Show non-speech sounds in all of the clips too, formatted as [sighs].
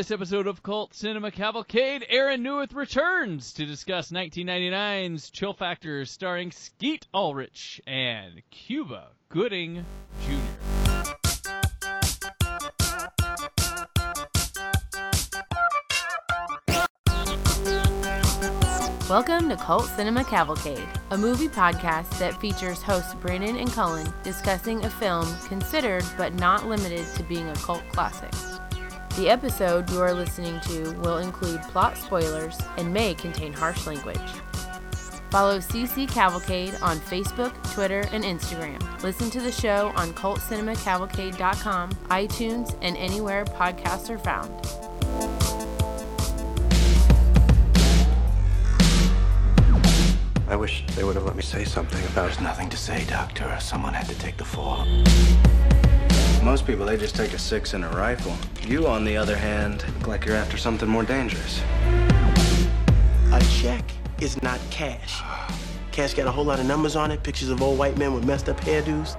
This episode of Cult Cinema Cavalcade, Aaron Neuwirth returns to discuss 1999's Chill Factor starring Skeet Ulrich and Cuba Gooding Jr. Welcome to Cult Cinema Cavalcade, a movie podcast that features hosts Brandon and Cullen discussing a film considered but not limited to being a cult classic. The episode you are listening to will include plot spoilers and may contain harsh language. Follow CC Cavalcade on Facebook, Twitter, and Instagram. Listen to the show on cultcinemacavalcade.com, iTunes, and anywhere podcasts are found. I wish they would have let me say something about There's nothing to say, Doctor. Someone had to take the fall. Most people, they just take a six and a rifle. You, on the other hand, look like you're after something more dangerous. A check is not cash. Cash got a whole lot of numbers on it, pictures of old white men with messed up hairdos.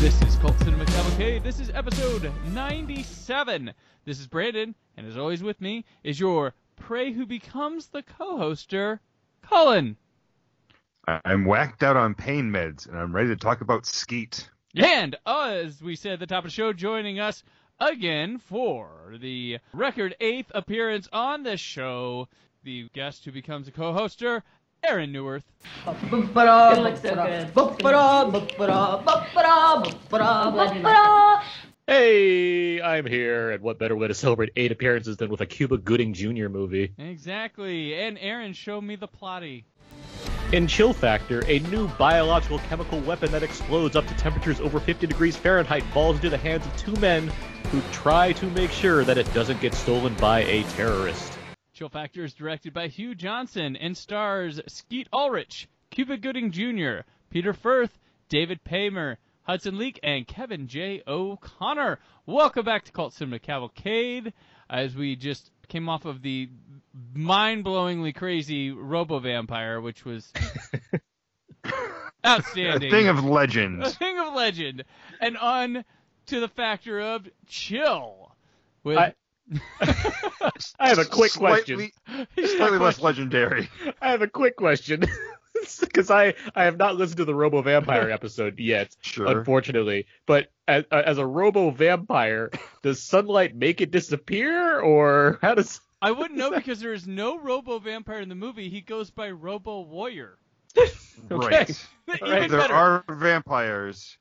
This is Cult Cinema Cavalcade. This is episode 97. This is Brandon, and as always with me is your prey who becomes the co-hoster, Cullen. I'm whacked out on pain meds, and I'm ready to talk about Skeet. And as we said at the top of the show, joining us again for the record eighth appearance on the show, the guest who becomes a co-hoster, Aaron Neuwirth. It looks so good. Hey, I'm here, and what better way to celebrate eight appearances than with a Cuba Gooding Jr. movie? Exactly. And Aaron, show me the plotty. In Chill Factor, a new biological chemical weapon that explodes up to temperatures over 50 degrees Fahrenheit falls into the hands of two men who try to make sure that it doesn't get stolen by a terrorist. Chill Factor is directed by Hugh Johnson and stars Skeet Ulrich, Cuba Gooding Jr., Peter Firth, David Paymer, Hudson Leick, and Kevin J. O'Connor. Welcome back to Cult Cinema Cavalcade. As we just came off of the mind-blowingly crazy Robo Vampire, which was [laughs] outstanding. A outstanding. thing of legend. a legend. thing of legend, and on to the factor of chill. With I- [laughs] [laughs] I have a quick question. Slightly, slightly less legendary. I have a quick question. Because I, I have not listened to the Robo Vampire episode yet, Sure. unfortunately. But as, as a Robo Vampire, does sunlight make it disappear, or how does? I wouldn't know [laughs] because there is no Robo Vampire in the movie. He goes by Robo Warrior. [laughs] Right. [laughs] Right. There better. are vampires.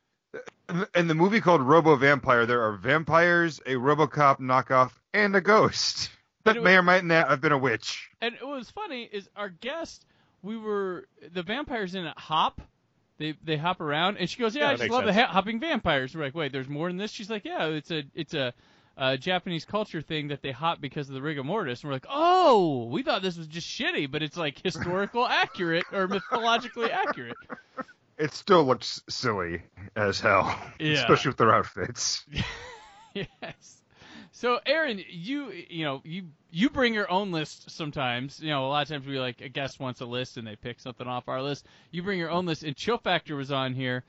In the movie called Robo Vampire, there are vampires, a RoboCop knockoff, and a ghost that And it may or might not have been a witch. And what was funny is our guest. We were the vampires in it hop. They they hop around, and she goes, "Yeah, Yeah, I just makes love the sense. ha- hopping vampires." We're like, "Wait, there's more than this?" She's like, "Yeah, it's a it's a." Uh, Japanese culture thing that they hop because of the rigor mortis, and we're like, oh, we thought this was just shitty, but it's like historical [laughs] accurate or mythologically accurate. It still looks silly as hell, Yeah. especially with their outfits. [laughs] yes. So Aaron, you you know you you bring your own list sometimes. You know a lot of times we like a guest wants a list and they pick something off our list. You bring your own list, and Chill Factor was on here.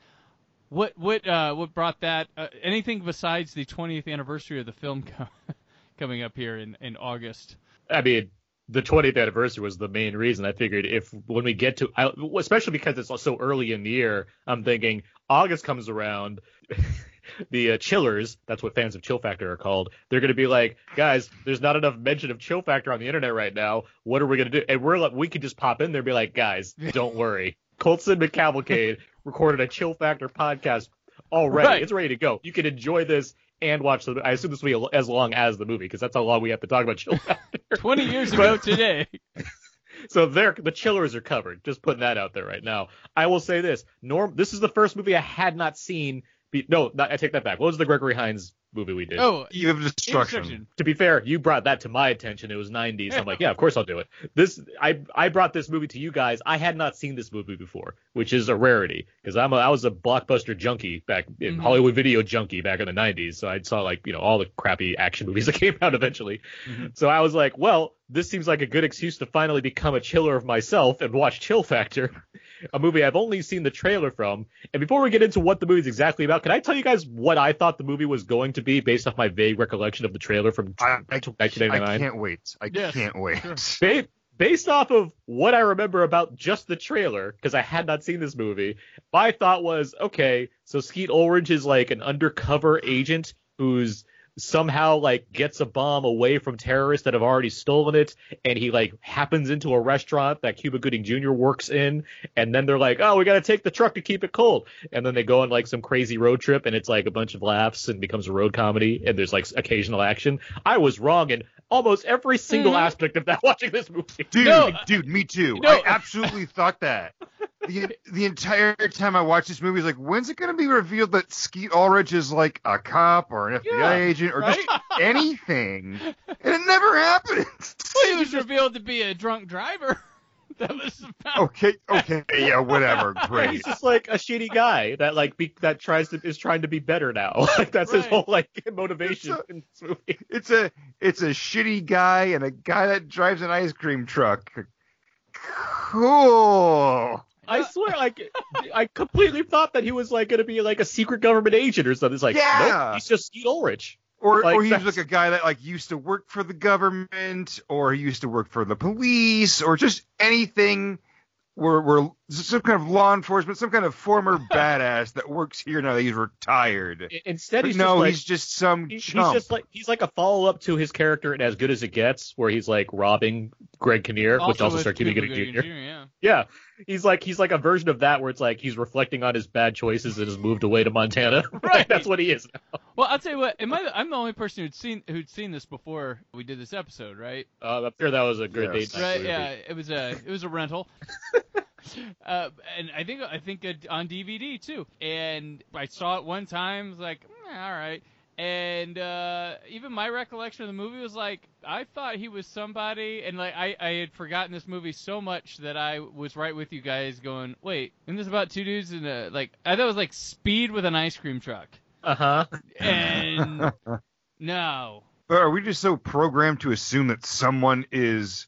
What what uh what brought that? Uh, anything besides the 20th anniversary of the film [laughs] co- coming up here in in August? I mean, the 20th anniversary was the main reason. I figured if when we get to, I, especially because it's so early in the year, I'm thinking August comes around. [laughs] The uh, chillers, that's what fans of Chill Factor are called. They're going to be like, guys, there's not enough mention of Chill Factor on the internet right now. What are we going to do? And we're like, we could just pop in there and be like, guys, don't worry. [laughs] Cult Cinema Cavalcade recorded a Chill Factor podcast already. Right. It's ready to go. You can enjoy this and watch the. I assume this will be as long as the movie because that's how long we have to talk about Chill [laughs] Factor. 20 years ago today. [laughs] So they're the chillers are covered. Just putting that out there right now. I will say this: Norm, this is the first movie I had not seen. Be, no, not, I take that back. What was the Gregory Hines movie we did? Oh, Eve of Destruction. Instruction. To be fair, you brought that to my attention. It was 90s. I'm like, yeah, of course I'll do it. This, I, I brought this movie to you guys. I had not seen this movie before, which is a rarity because I'm a, I was a blockbuster junkie back in Mhm. Hollywood video junkie back in the 90s. So I saw like you know all the crappy action movies [laughs] that came out eventually. So I was like, well, this seems like a good excuse to finally become a chiller of myself and watch Chill Factor. A movie I've only seen the trailer from. And before we get into what the movie's exactly about, can I tell you guys what I thought the movie was going to be based off my vague recollection of the trailer from I, I, I can't wait. I Yes, can't wait. Ba- based off of what I remember about just the trailer, because I had not seen this movie, my thought was, okay, so Skeet Ulrich is like an undercover agent who's somehow like gets a bomb away from terrorists that have already stolen it and he like happens into a restaurant that Cuba Gooding Jr. works in and then they're like oh we got to take the truck to keep it cold and then they go on like some crazy road trip and it's like a bunch of laughs and becomes a road comedy and there's like occasional action I was wrong in almost every single Mhm. aspect of that [laughs] watching this movie Dude, No, dude, me too. no. I absolutely thought that. The, the entire time I watched this movie, I was like, when's it going to be revealed that Skeet Ulrich is like a cop or an FBI Yeah, agent or just [laughs] anything? And it never happens. Well, he was [laughs] revealed to be a drunk driver. That was about. Okay, [laughs] okay, yeah, whatever, [laughs] great. he's just like a shitty guy that like be, that tries to is trying to be better now. [laughs] Like that's his whole like motivation It's a- in this movie. It's a it's a shitty guy and a guy that drives an ice cream truck. Cool. I swear, like I completely thought that he was like gonna be like a secret government agent or something. It's like, Yeah. nope, he's just Skeet Ulrich. Or, Like, or he's that's- like a guy that like used to work for the government, or he used to work for the police, or just anything where where some kind of law enforcement, some kind of former [laughs] badass that works here now that he's retired. Instead, But he's no, just like, he's just some he- he's just like he's like a follow up to his character in As Good as It Gets, where he's like robbing Greg Kinnear, which also with starred Cuba Cuba Gooding Gooding Jr. yeah. Yeah, he's like he's like a version of that where it's like he's reflecting on his bad choices and has moved away to Montana. [laughs] Right. That's what he is. Now. Well, I'll tell you what. Am I? I'm the only person who'd seen who'd seen this before we did this episode, right? Uh, I'm sure that was a good Yes. date. Right. Yeah. It was a it was a rental. [laughs] uh, and I think I think it, on DVD too. And I saw it one time. Was like, "Eh, all right. And uh, even my recollection of the movie was like, I thought he was somebody, and like I, I had forgotten this movie so much that I was right with you guys, going, wait, isn't this about two dudes in a like? I thought it was like Speed with an ice cream truck, Uh huh. and [laughs] no, But are we just so programmed to assume that someone is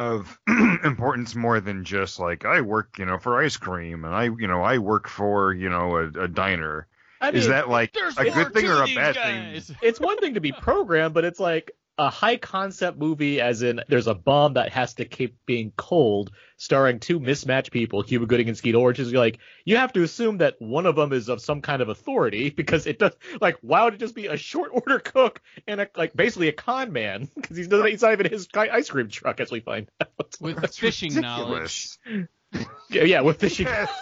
of [clears throat] importance more than just like I work, you know, for ice cream and I, you know, I work for, you know, a, a diner. I is that like a good thing or a bad guys. thing? [laughs] it's one thing to be programmed, but it's like a high concept movie, as in there's a bomb that has to keep being cold, starring two mismatched people, Cuba Gooding and Skeet Ulrich. Is like you have to assume that one of them is of some kind of authority [laughs] because it does. Like, why would it just be a short order cook and a, like basically a con man [laughs] because he's not, he's not even his ice cream truck as we find out. with That's fishing knowledge. yeah, yeah, with fishing. Yes.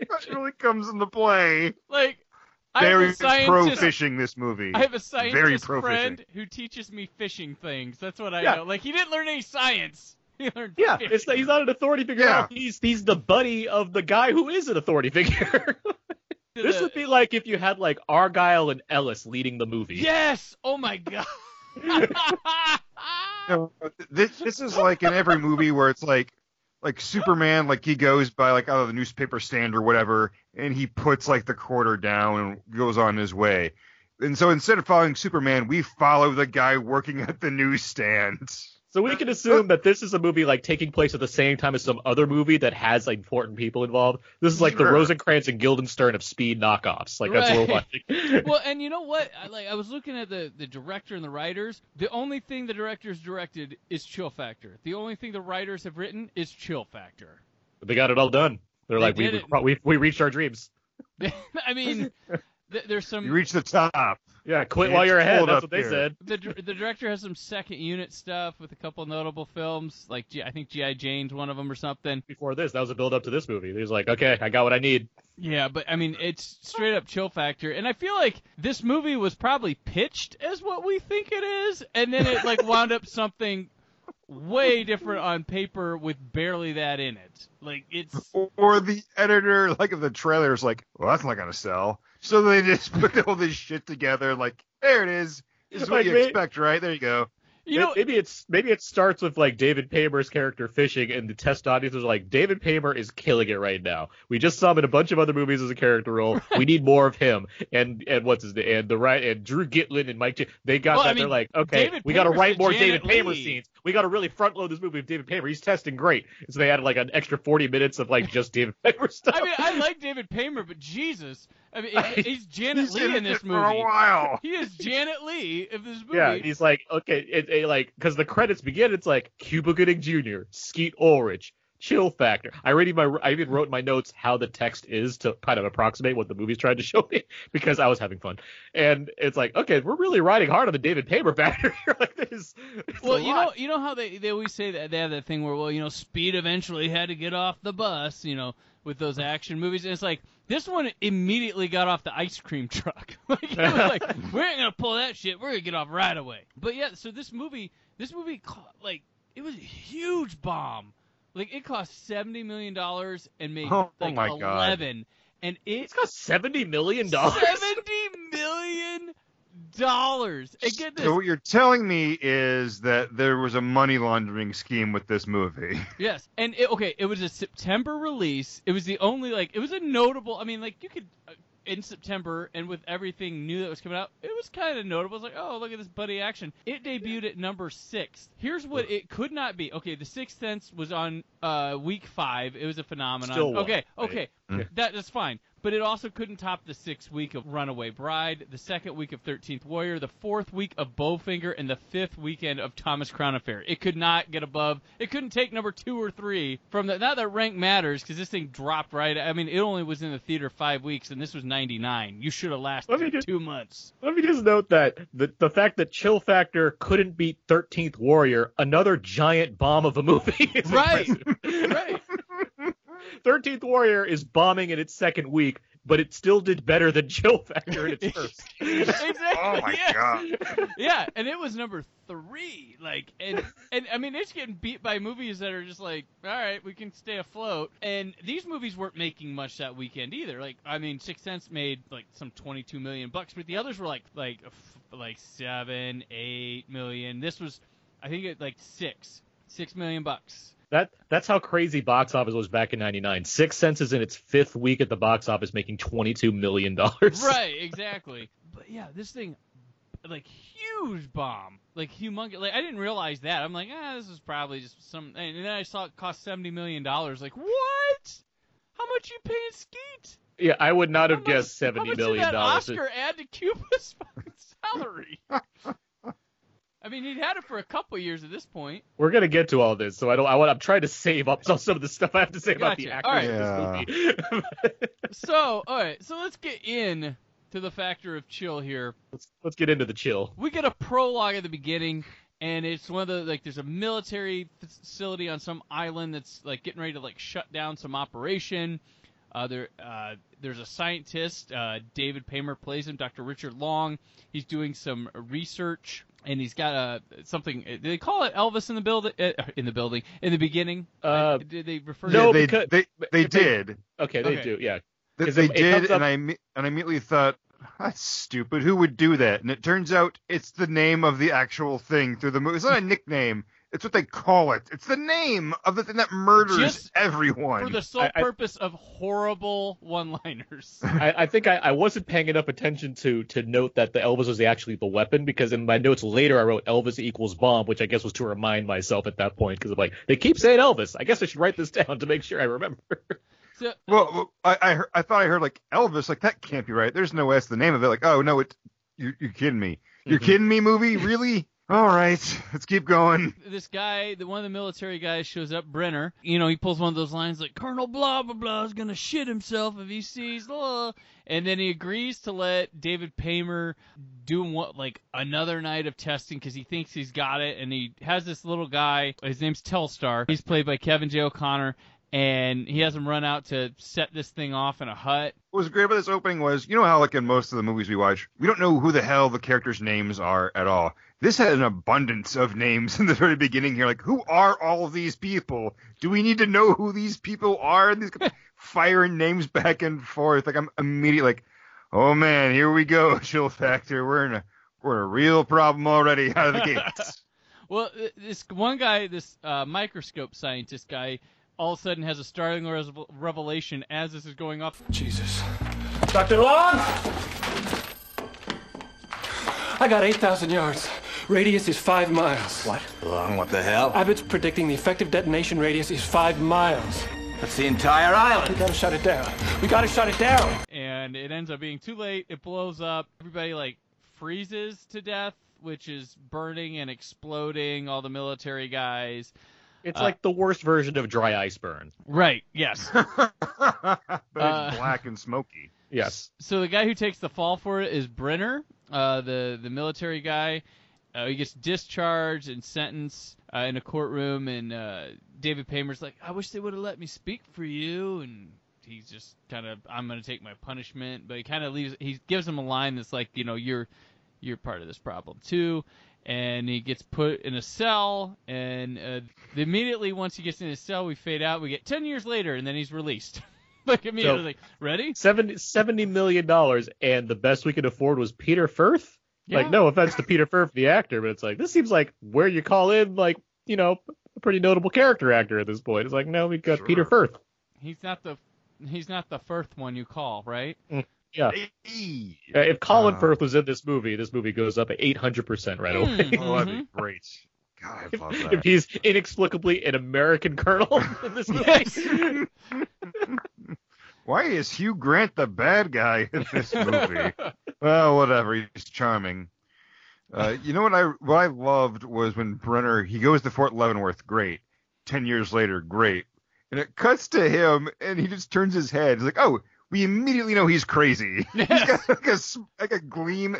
that really comes into play. Like, I Very have a pro fishing this movie. I have a Very scientist pro friend who teaches me fishing things. That's what I Yeah. know. Like, he didn't learn any science. [laughs] He learned Yeah, fishing. it's he's not an authority figure. Yeah. He's he's the buddy of the guy who is an authority figure. [laughs] this would be like if you had like Argyle and Ellis leading the movie. Yes. Oh my god. [laughs] No, this, this is like in every movie where it's like like Superman, like he goes by like out of the newspaper stand or whatever, and he puts like the quarter down and goes on his way. And so instead of following Superman, we follow the guy working at the newsstand. [laughs] So we can assume that this is a movie like taking place at the same time as some other movie that has like important people involved. This is like the Sure. Rosencrantz and Guildenstern of speed knockoffs. Like that's what we're watching. [laughs] [laughs] well, and you know what? I, like, I was looking at the the director and the writers. The only thing the directors directed is Chill Factor. The only thing the writers have written is Chill Factor. they got it all done. They're They like we, we we reached our dreams. [laughs] I mean, th- there's some. You reach the top. Yeah, quit It's while you're ahead. That's what they here. said. the the director has some second unit stuff with a couple notable films, like G- I think GI Jane's one of them or something. Before this, that was a build up to this movie. He was like, okay, I got what I need. Yeah, but I mean, it's straight up chill factor, and I feel like this movie was probably pitched as what we think it is, and then it like wound up something way different on paper with barely that in it. Like it's Or the editor, like of the trailer, is like, well, that's not gonna sell. So they just [laughs] put all this shit together, like, there it is. This is [laughs] what Like, you expect, right? There you go. You know maybe it's maybe it starts with like David Paymer's character fishing, and the test audience is like, David Paymer is killing it right now. We just saw him in a bunch of other movies as a character role. [laughs] We need more of him. And and what's his name? And the right and Drew Gitlin and Mike. J- they got Well, that. I mean, They're like, okay, David we got to write more Janet David Paymer scenes. we got to really front load this movie with David Paymer. He's testing great. And so they added like an extra 40 minutes of like just David [laughs] Paymer stuff. I mean, I like David Paymer, but Jesus, I mean, [laughs] he's Janet He's Lee in this it for a movie. while. He is Janet Leigh of this movie. Yeah, he's like, okay, it, like because the credits begin, it's like Cuba Gooding Jr., Skeet Ulrich, Chill Factor. I already my I even wrote in my notes how the text is to kind of approximate what the movie's trying to [laughs] show me because I was having fun, and it's like, okay, we're really riding hard on the David Paymer [laughs] factor like this. it's Well, you lot. know, you know how they they always say that they have that thing where, well, you know, Speed eventually had to get off the bus, you know, with those action movies, and it's like this one immediately got off the ice cream truck. [laughs] like, it was like [laughs] we ain't gonna pull that shit. We're gonna get off right away. But yeah, so this movie, this movie, like, it was a huge bomb. Like, it cost seventy million dollars and made Oh, like my God. eleven, and it it's got seventy million dollars. seventy million dollars. And get this, So what you're telling me is that there was a money laundering scheme with this movie. [laughs] Yes, and it, okay, it was a September release. It was the only like it was a notable. I mean, like you could uh, in September and with everything new that was coming out, it was kind of notable. It's like, oh, look at this buddy action. It debuted at number six. Here's what it could not be. Okay, The Sixth Sense was on uh, week five. It was a phenomenon. Still won, okay, right? okay, Mm. that is fine. But it also couldn't top the sixth week of Runaway Bride, the second week of Thirteenth Warrior, the fourth week of Bowfinger, and the fifth weekend of Thomas Crown Affair. It could not get above. It couldn't take number two or three from the. Not that rank matters because this thing dropped right. I mean, it only was in the theater five weeks, and this was '99. You should have lasted just- two months. Let me just note that the the fact that Chill Factor couldn't beat Thirteenth Warrior, another giant bomb of a movie. [laughs] Right. right. Thirteenth Warrior is bombing in its second week, but it still did better than [laughs] Chill Factor in its first. [laughs] exactly. Oh my yes. God. Yeah, and it was number three. Like, and and I mean, it's getting beat by movies that are just like, all right, we can stay afloat. And these movies weren't making much that weekend either. Like, I mean, Sixth Sense made like some 22 million bucks, but the others were like like like seven, eight million. This was, I think, it like six, six million bucks. That that's how crazy box office was back in '99. Six Sense is in its fifth week at the box office, making 22 million dollars. [laughs] Right, exactly. But yeah, this thing, like huge bomb, like humongous. Like I didn't realize that. I'm like, ah, this is probably just some. And then I saw it cost seventy million dollars. Like what? How much you paying Skeet? Yeah, I would not How have much- guessed How much million did that dollars. Oscar add to Cuba's [laughs] salary? [laughs] I mean, he'd had it for a couple years at this point. We're gonna get to all this, so I don't. I want. I'm trying to save up some [laughs] some of the stuff I have to say about the Gotcha. actors All in this movie. [laughs] So, all right, so let's get in to the factor of chill here. let's let's get into the chill. we get a prologue at the beginning and it's one of the like there's a military facility on some island that's like getting ready to like shut down some operation uh, there uh, there's a scientist uh, david paymer plays him dr richard long he's doing some research and he's got a something do they call it elvis in the building uh, in the building in the beginning Uh, did they refer no, to they, because- they, they if they- did. Okay, they Okay. do. Yeah. They, 'Cause they it- it did, comes up- and I and I immediately thought that's stupid. Who would do that? And it turns out it's the name of the actual thing through the movie. It's not a nickname. It's what they call it. It's the name of the thing that murders Just everyone. for the sole I- I- purpose of horrible one-liners [laughs] I, I think I, I wasn't paying enough attention to to note that the Elvis was actually the weapon because in my notes later I wrote Elvis equals bomb, which I guess was to remind myself at that point because I'm like they keep saying Elvis. I guess I should write this [laughs] down to make sure I remember. so well, well, I I, heard, I thought I heard like Elvis. Like that can't be right. There's no way that's the name of it. Like oh no, it you're, you're kidding me. You're Mhm. kidding me, movie? Really? All right, let's keep going. this guy, the one of the military guys, shows up, Brenner. You know, he pulls one of those lines like Colonel blah blah blah is gonna shit himself if he sees blah, and then he agrees to let David Paymer do what like another night of testing because he thinks he's got it, and he has this little guy. His name's Telstar. He's played by Kevin J. O'Connor. And he has him run out to set this thing off in a hut. What was great about this opening was, you know how like in most of the movies we watch, we don't know who the hell the characters' names are at all. This had an abundance of names [laughs] in the very beginning here. Like, who are all these people? Do we need to know who these people are? And these [laughs] firing names back and forth. Like I'm immediately like, oh man, here we go, [laughs] chill factor. We're in a we're in a real problem already out of the gates. Well, this one guy, this uh, microscope scientist guy, all of a sudden has a startling res- revelation as this is going off. Jesus. Dr. Long! I got 8,000 yards. Radius is five miles. What? Long, what the hell? Abbott's predicting the effective detonation radius is five miles. That's the entire island. We gotta shut it down. We gotta shut it down. and it ends up being too late. It blows up. Everybody like freezes to death, which is burning and exploding. All the military guys. It's Uh, like the worst version of dry ice burn. Right. Yes. [laughs] but Uh, it's black and smoky. Yes. so the guy who takes the fall for it is Brenner, uh, the the military guy. Uh, he gets discharged and sentenced uh, in a courtroom, and uh, David Paymer's like, "I wish they would have let me speak for you," and he's just kind of, "I'm gonna take my punishment," but he kind of leaves. He gives him a line that's like, you know, you're you're part of this problem too. And he gets put in a cell, and uh, immediately once he gets in his cell, we fade out. We get ten years later, and then he's released. [laughs] like immediately, So- like, ready? 70, 70 million dollars, and the best we could afford was Peter Firth. Yeah. Like, no offense to Peter Firth, the actor, but it's like this seems like where you call in, like, you know, a pretty notable character actor at this point. It's like, no, we got Sure. Peter Firth. He's not the he's not the first one you call, right? Yeah. Hey. Uh, If Colin Uh. Firth was in this movie, this movie goes up at 800% right away. Mm. Oh, that'd be great. God, I if, love if he's inexplicably an American colonel [laughs] in this movie. [laughs] Why is Hugh Grant the bad guy in this movie? [laughs] well, whatever. He's charming. Uh, you know what I what I loved was when Brenner he goes to Fort Leavenworth. Great. Ten years later, great. And it cuts to him, and he just turns his head. He's like, "Oh, we immediately know he's crazy." [laughs] he's got like a s- like a gleam,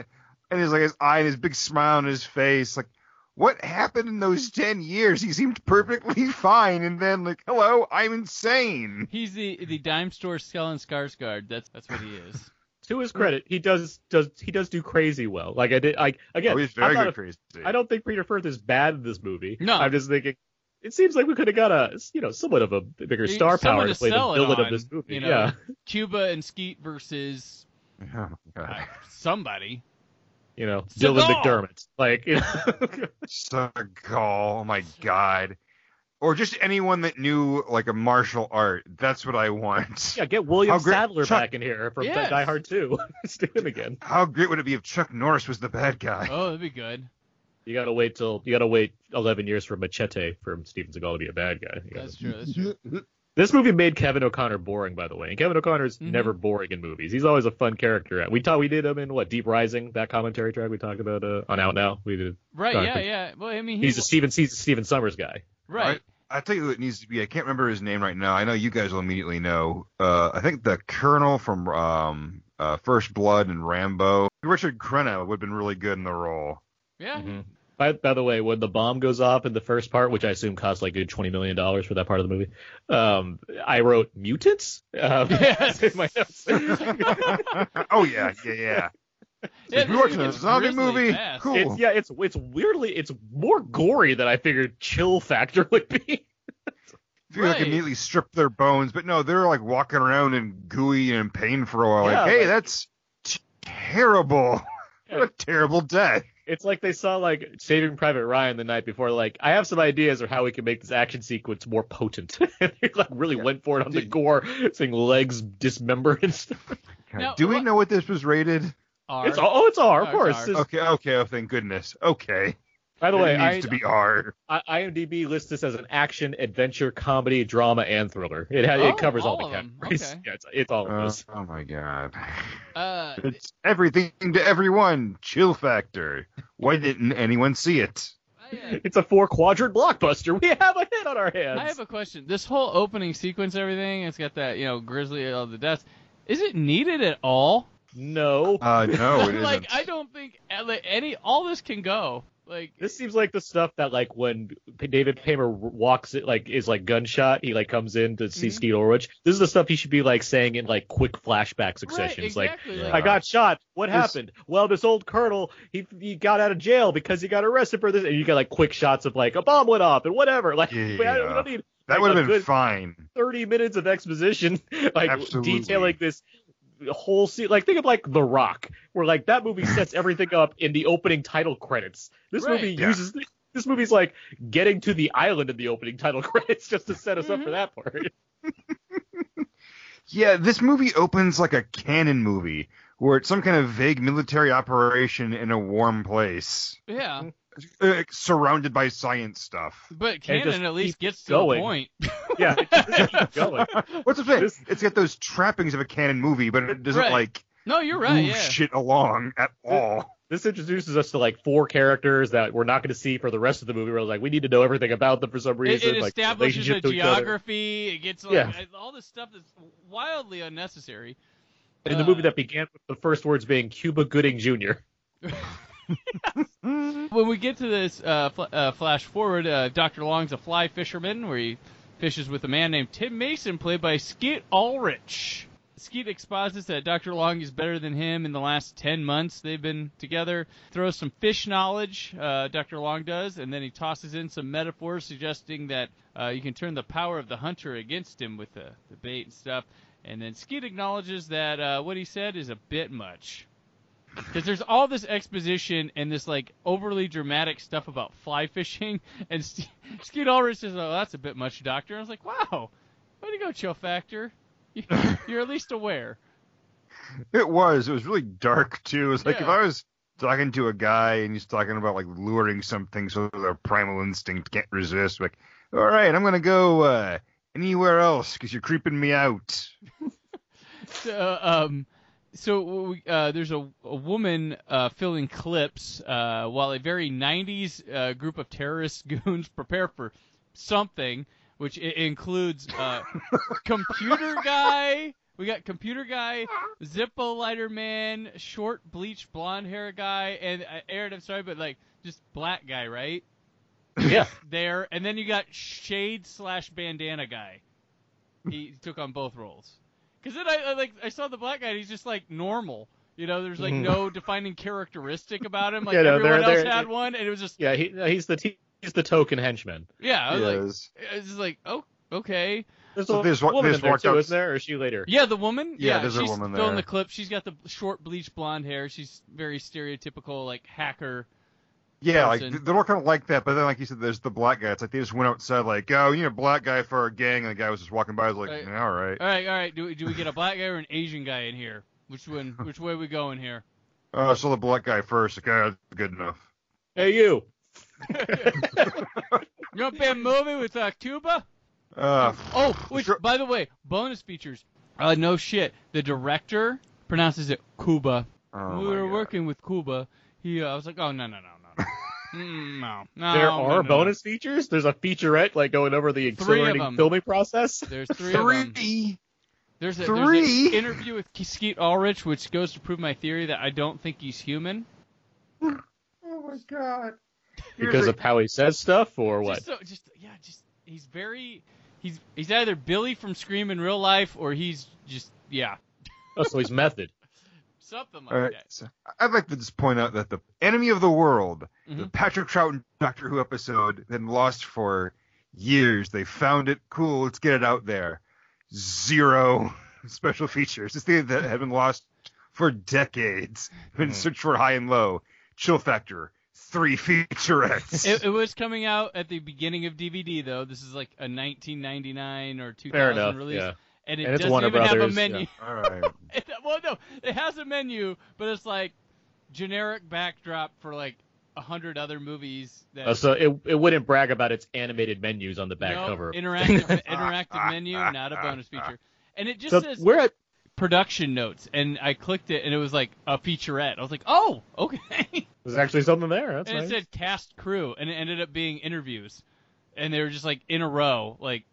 and his like his eye and his big smile on his face. Like, what happened in those ten years? He seemed perfectly [laughs] fine, and then like, "Hello, I'm insane." He's the the dime store Stellan Skarsgård. That's that's what he is. [laughs] to his credit, he does does he does do crazy well. Like I did, like again, oh, he's very good, a- crazy. I don't think Peter Firth is bad in this movie. No. I'm just thinking it seems like we could have got a you know somewhat of a bigger star Someone power to to play the villain on, of this movie. You know, Yeah, Cuba and Skeet versus [laughs] Oh, God. uh, somebody. you know, Seagal! Dylan McDermott. Like you know, [laughs] Seagal, oh my god. Or just anyone that knew like a martial art. That's what I want. yeah, get William How great- Sadler Chuck- back in here from Yes. Die Hard 2. [laughs] Let's do him again. How great would it be if Chuck Norris was the bad guy? Oh, that'd be good. You gotta wait till you gotta wait 11 years for Machete for Steven Seagal to be a bad guy. Gotta- That's true. That's true. [laughs] This movie made Kevin O'Connor boring, by the way. And Kevin O'Connor's Mhm. never boring in movies. He's always a fun character. We talked, we did him in what Deep Rising, that commentary track we talked about uh, on Out Now. We did. Right? Yeah, but- yeah. Well, I mean, He's a Steven, he's a Stephen Sommers guy. right. I tell you who it needs to be. I can't remember his name right now. I know you guys will immediately know. Uh, I think the Colonel from um, uh, First Blood and Rambo. Richard Crenna would have been really good in the role. Yeah. Mm-hmm. By, by the way, when the bomb goes off in the first part, which I assume cost like a good twenty million dollars for that part of the movie, um, I wrote mutants. Um, Yes. [laughs] in my notes. [laughs] oh yeah, yeah, yeah. Yeah, We're watching a it's zombie movie. fast. Cool. It's yeah, it's it's weirdly it's more gory than I figured chill factor [laughs] would be. I feel like immediately strip their bones, but no, they're like walking around in gooey and in pain for a while. Yeah, like, hey, but- that's terrible. what a terrible death. It's like they saw like Saving Private Ryan the night before. Like, I have some ideas of how we can make this action sequence more potent. [laughs] and they like really went for it on the gore, seeing legs dismembered and stuff. Now, Do we what- know what this was rated? R. It's oh, it's R, of Oh, course. it's It's- Okay, okay, oh thank goodness. Okay. By the it way, needs I, to be R. I, IMDb lists this as an action, adventure, comedy, drama, and thriller. It ha- Oh, it covers all, all the of them. categories. Okay. [laughs] Yeah, it's, it's all of Uh, those. oh my god. Uh, [laughs] It's everything to everyone. Chill factor. Why didn't anyone see it? I, uh, It's a four quadrant blockbuster. We have a hit on our hands. I have a question. This whole opening sequence, everything, it's got that, you know, grizzly, all the deaths. Is it needed at all? no. Uh, no, [laughs] it like, isn't. I don't think uh, any, all this can go. Like, This seems like the stuff that like when David Paymer walks it like is like gunshot, he like comes in to see Mhm. Steve Ulrich. This is the stuff he should be like saying in like quick flashback successions. Right, exactly. Like like, I got shot. What This- happened? Well, this old colonel he he got out of jail because he got arrested for this, and you got like quick shots of like a bomb went off and whatever. Like [laughs] we, Yeah. don't need that like, would have been good- fine. 30 minutes of exposition, [laughs] like Absolutely. detailing this whole scene. Like think of like The Rock, where like that movie sets [laughs] everything up in the opening title credits. This Right. movie Yeah. uses this movie's like getting to the island in the opening title [laughs] credits just to set us up for mm-hmm. that part. [laughs] Yeah, this movie opens like a Cannon movie where it's some kind of vague military operation in a warm place. yeah. Uh, surrounded by science stuff. But And Cannon at least keep gets to going. the point. [laughs] Yeah, it keeps going. [laughs] What's the thing? This- It's got those trappings of a Cannon movie, but it doesn't Right. like no, you're right. move Yeah. shit along at all. This introduces us to like four characters that we're not going to see for the rest of the movie. We're like, we need to know everything about them for some reason. it like establishes a relationship to each other. geography. It gets like Yeah. all this stuff that's wildly unnecessary. In the Uh, movie that began with the first words being Cuba Gooding Jr. [laughs] [laughs] When we get to this uh, fl- uh, flash forward, uh, Dr. Long's a fly fisherman where he fishes with a man named Tim Mason, played by Skeet Ulrich. Skeet exposits that Dr. Long is better than him in the last 10 months they've been together. Throws some fish knowledge, uh, Dr. Long does, and then he tosses in some metaphors suggesting that uh, you can turn the power of the hunter against him with the, the bait and stuff. And then Skeet acknowledges that uh, what he said is a bit much. Because there's all this exposition and this like overly dramatic stuff about fly fishing, [laughs] and St- Skeet Ulrich says, "Oh, that's a bit much, Doctor." I was like, "Wow, way to go, Chill Factor. You- [laughs] You're at least aware." It was. It was really dark too. It was like if I was talking to a guy and he's talking about like luring something so their primal instinct can't resist. Like, all right, I'm gonna go uh, anywhere else because you're creeping me out. [laughs] So, um, so uh, there's a, a woman uh, filling clips uh, while a very 90s uh, group of terrorist [laughs] goons prepare for something, which includes uh, computer guy. We got computer guy, Zippo lighter man, short bleached blonde hair guy, and uh, Aaron. I'm sorry, but like just black guy, right? Yeah. There, and then you got shade slash bandana guy. He took on both roles. Because then I, I like I saw the black guy. and He's just like normal. You know, there's like Mhm. no defining characteristic about him. Like [laughs] Yeah, no, everyone they're- else they're- had one, and it was just Yeah, he, he's the t- he's the token henchman. yeah. I was like, Yes. it's just like oh okay. There's So a there's what- woman there's in there too, isn't there? Or is she later? Yeah, the woman. Yeah, Yeah, there's a she's woman filling there. the clip. She's got the short bleached blonde hair. She's very stereotypical like hacker. Yeah, like they're all kind of like that. But then, like you said, there's the black guy. It's like they just went outside, like, oh, you know, black guy for our gang, and the guy was just walking by. I was like, Right. yeah, all right. All right, all right. Do, we- do we get a black guy or an Asian guy in here? Which one? [laughs] Which way we going here? Oh, I saw the black guy first. Okay, that's good enough. Hey, you. [laughs] [laughs] You want to be a movie with uh, Cuba? Uh, Oh, which, Sure. by the way, bonus features. Uh, no shit. The director pronounces it Cuba. oh we were God. working with Cuba. He, uh, I was like, oh no, no, no, no, no, Mm, no, no. [laughs] There no, are no, no. bonus features. There's a featurette like going over the Three of accelerating filming process. There's three, of them. Three. There's a, Three? there's an interview with Skeet Ulrich, which goes to prove my theory that I don't think he's human. [sighs] Oh my God. Because of how he says stuff, or what? Just so, just yeah, just he's very, he's he's either Billy from Scream in real life, or he's just yeah, Oh, so he's method. [laughs] something like All right. that. So I'd like to just point out that the enemy of the world, the Mhm. Patrick Troughton Doctor Who episode, then lost for years. They found it cool. Let's get it out there. Zero [laughs] special features. This thing that had been lost for decades. Been Mm-hmm. searched for high and low. Chill factor. Three [laughs] featurettes. It, it was coming out at the beginning of DVD though. This is like a 1999 or 2000 Fair enough. release, Yeah. And it And doesn't Warner even have a Brothers, menu. All right. [laughs] It- well, no, it has a menu, but it's like generic backdrop for like a hundred other movies that Uh, so it it wouldn't brag about its animated menus on the back no, cover. interactive [laughs] interactive menu, not a bonus feature. And it just so says we're at production notes, and I clicked it, and it was like a featurette. I was like, oh, okay. [laughs] there's actually something there. That's and nice. it said cast crew, and it ended up being interviews, and they were just like in a row, like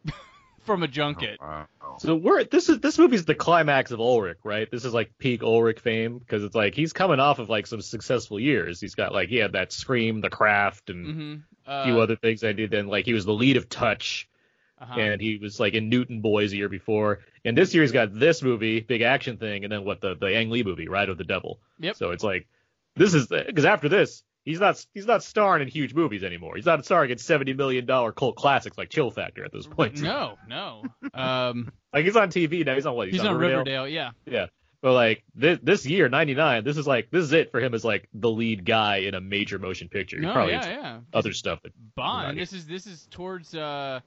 from a junket. Wow. So we're this is this movie's the climax of Ulrich, right? This is like peak Ulrich fame because it's like he's coming off of like some successful years. He's got like he had that Scream, The Craft, and hmm a Uh, few other things I did. Then like he was the lead of Touch, uh-huh. and he was like in Newton Boys a year before. And this year he's got this movie, big action thing, and then what the the Ang Lee movie, Ride of the Devil. Yep. So it's like this is because after this. He's not he's not starring in huge movies anymore. He's not starring in seventy million dollar cult classics like Chill Factor at this point. No, no. Um, [laughs] Like he's on TV now. He's on what? he's, on Riverdale. Yeah. Yeah. But like this this year, ninety nine, this is like this is it for him as like the lead guy in a major motion picture. No, probably yeah, yeah. other stuff that Bond. This is this is towards uh,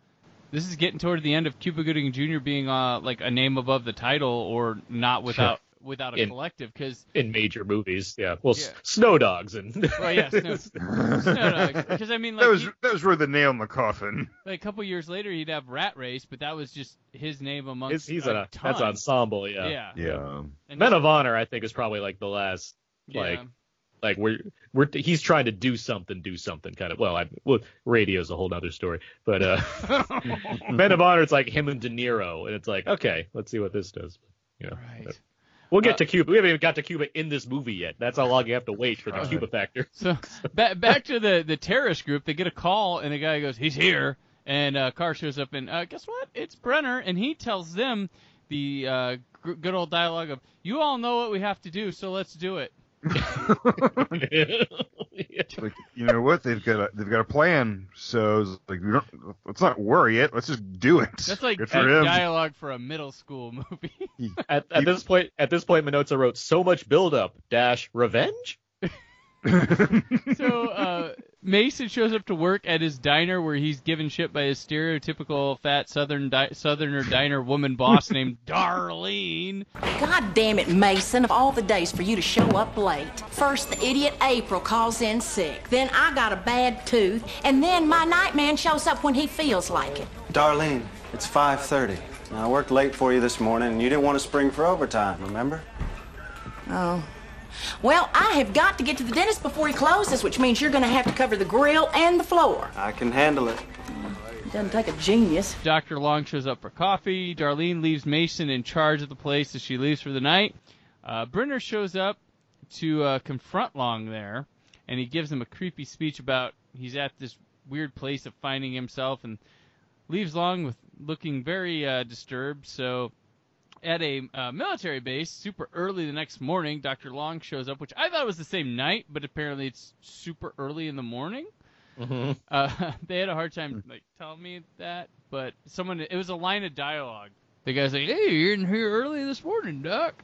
this is getting toward the end of Cuba Gooding Jr. being uh like a name above the title or not without without a In- collective because in major movies. Yeah. Well, s Yeah. Snow Dogs and. [laughs] well yeah Snow, [laughs] Snow Dogs because I mean like that was he- that was really the nail in the coffin. [laughs] like a couple years later he'd have Rat Race but that was just his name amongst He's, he's a a ton. that's ensemble. Yeah. yeah Yeah. And Men of Honor, I think, is probably like the last like yeah. like we're we're he's trying to do something, do something kind of. Well, I well, radio's a whole other story, but uh, Men of Honor, it's like him and De Niro, and it's like okay, let's see what this does. You know, right we'll get Uh, to Cuba. We haven't even got to Cuba in this movie yet. That's how long you have to wait for the Right. Cuba factor. [laughs] So back back to the the terrorist group. They get a call and the guy goes, "He's here." And uh, car shows up and uh, guess what? It's Brenner, and he tells them the uh, good old dialogue of, "You all know what we have to do, so let's do it." Like you know what? They've got a they've got a plan. So it's like we don't let's not worry it. Let's just do it. That's like Good for dialogue for a middle school movie. [laughs] at, at this point, at this point, Minota wrote so much buildup dash revenge. [laughs] so uh, Mason shows up to work at his diner where he's given shit by his stereotypical fat southern di- southerner diner woman boss named [laughs] Darlene. God damn it, Mason, of all the days for you to show up late. First, the idiot April calls in sick. Then I got a bad tooth. And then my nightman shows up when he feels like it. Darlene, it's 5:30. Now, I worked late for you this morning, and you didn't want to spring for overtime. Remember? Oh. Well, I have got to get to the dentist before he closes, which means you're going to have to cover the grill and the floor. I can handle it. It doesn't take a genius. Dr. Long shows up for coffee. Darlene leaves Mason in charge of the place as she leaves for the night. Uh, Brenner shows up to uh, confront Long there, and he gives him a creepy speech about he's at this weird place of finding himself, and leaves Long with looking very uh, disturbed. So, at a uh, military base, super early the next morning, Dr. Long shows up, which I thought was the same night, but apparently it's super early in the morning. Mm-hmm. Uh, [laughs] they had a hard time like telling me that, but someone it was a line of dialogue. The guy's like, "Hey, you're in here early this morning, Doc."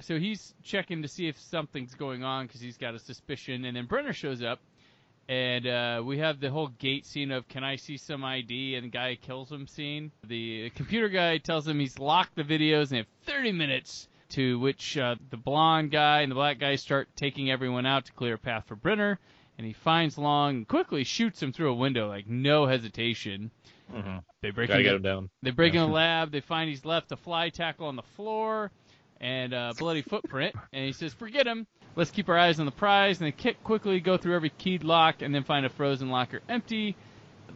So he's checking to see if something's going on because he's got a suspicion, and then Brenner shows up, and uh, we have the whole gate scene of "Can I see some ID?" and the guy kills him scene. The computer guy tells him he's locked the videos and they have 30 minutes. To which uh, the blonde guy and the black guy start taking everyone out to clear a path for Brenner and he finds Long and quickly shoots him through a window, like no hesitation. Mm-hmm. They break Gotta in down. They break in the lab. They find he's left a fly tackle on the floor and a bloody footprint. And he says, "Forget him. Let's keep our eyes on the prize." And they kick quickly go through every keyed lock and then find a frozen locker empty.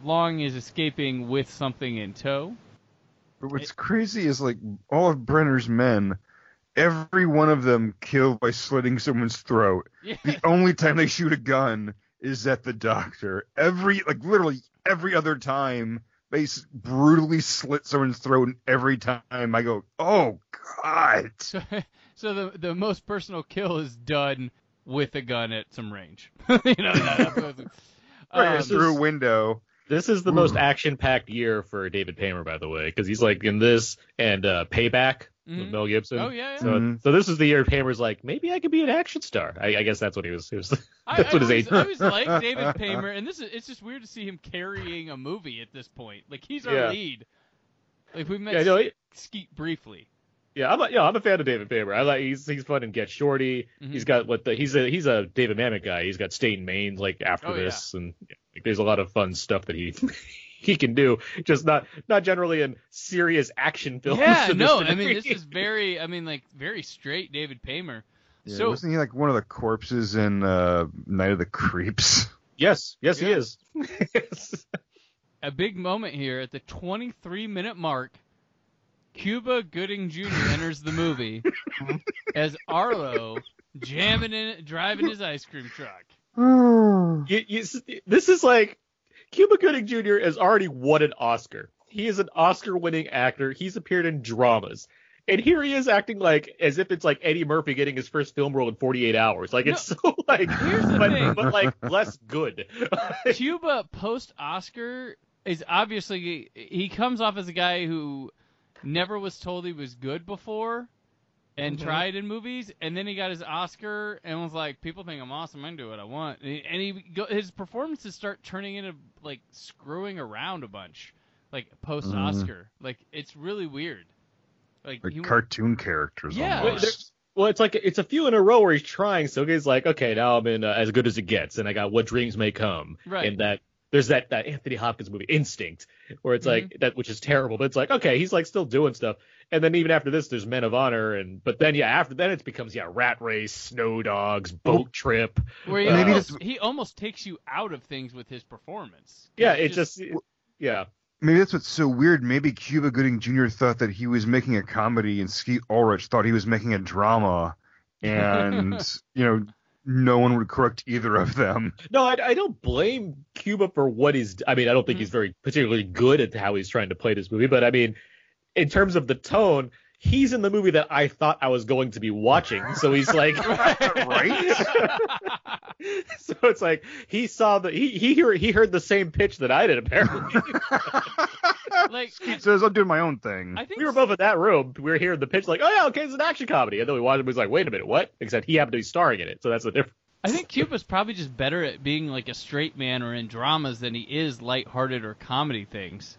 Long is escaping with something in tow. But what's crazy is like all of Brenner's men, every one of them killed by slitting someone's throat. Yeah. The only time they shoot a gun is at the doctor. Every like literally every other time they s- brutally slit someone's throat, and every time I go, oh god. So, [laughs] so the the most personal kill is done with a gun at some range. [laughs] you know, that- that's- [laughs] Right, um, through a window. This is the most action-packed year for David Paymer, by the way, because he's like in this and uh, Payback with Mhm. Mel Gibson. Oh, yeah, yeah. So, Mhm. so this is the year Paymer's like, maybe I could be an action star. I, I guess that's what he was. He was [laughs] that's I what his always, age. I always like David Paymer, and this is it's just weird to see him carrying a movie at this point. Like he's our Yeah. lead. Like we met Yeah, no, he- Skeet briefly. Yeah, I'm a, yeah, I'm a fan of David Paymer. I like he's he's fun in Get Shorty. Mhm. He's got what the he's a he's a David Mamet guy. He's got State and Maine like after Oh, yeah. this, and like, there's a lot of fun stuff that he [laughs] he can do. Just not not generally in serious action [laughs] films. Yeah, to this no, I mean this is very, I mean like very straight David Paymer. Yeah, so wasn't he like one of the corpses in uh, Night of the Creeps? [laughs] yes, yes, he Yeah. is. a big moment here at the 23 minute mark. Cuba Gooding Jr. enters the movie [laughs] as Arlo jamming in, driving his ice cream truck. [sighs] You, you, this is like Cuba Gooding Jr. has already won an Oscar. He is an Oscar-winning actor. He's appeared in dramas. And here he is acting like as if it's like Eddie Murphy getting his first film role in 48 hours. Like it's [laughs] so like, Here's the but, thing. but like less good. [laughs] Cuba post Oscar is obviously he comes off as a guy who never was told he was good before and Mhm. tried in movies and then he got his Oscar and was like people think I'm awesome I can do what I want and he, and he go, his performances start turning into like screwing around a bunch like post Oscar like it's really weird like, Like he- cartoon characters Yeah. Almost. Well, it's like it's a few in a row where he's trying. So he's like, okay, now I'm in uh, as good as it gets, and I got what dreams may come. Right. And that there's that that Anthony Hopkins movie Instinct, where it's like mm-hmm. that, which is terrible, but it's like okay, he's like still doing stuff. And then even after this, there's Men of Honor, and but then yeah, after then it becomes yeah, Rat Race, Snow Dogs, Boat Trip. Where he, uh, Maybe almost, he almost takes you out of things with his performance. Yeah, it just, yeah. Maybe that's what's so weird. Maybe Cuba Gooding Jr. thought that he was making a comedy, and Skeet Ulrich thought he was making a drama, and [laughs] you know, no one would correct either of them. No, I, I don't blame Cuba for what he's. I mean, I don't think he's mm. very particularly good at how he's trying to play this movie, but I mean, in terms of the tone, he's in the movie that I thought I was going to be watching. So he's like, [laughs] right? [laughs] so it's like he saw the he he heard he heard the same pitch that I did apparently. [laughs] like Skeet says, "I'm doing my own thing." I think we were both in that room. We were hearing the pitch like, oh yeah, okay, it's an action comedy, and then we watched it. and was like, wait a minute, what? Except he happened to be starring in it, so that's the difference. I think Cuba's probably just better at being like a straight man or in dramas than he is lighthearted or comedy things.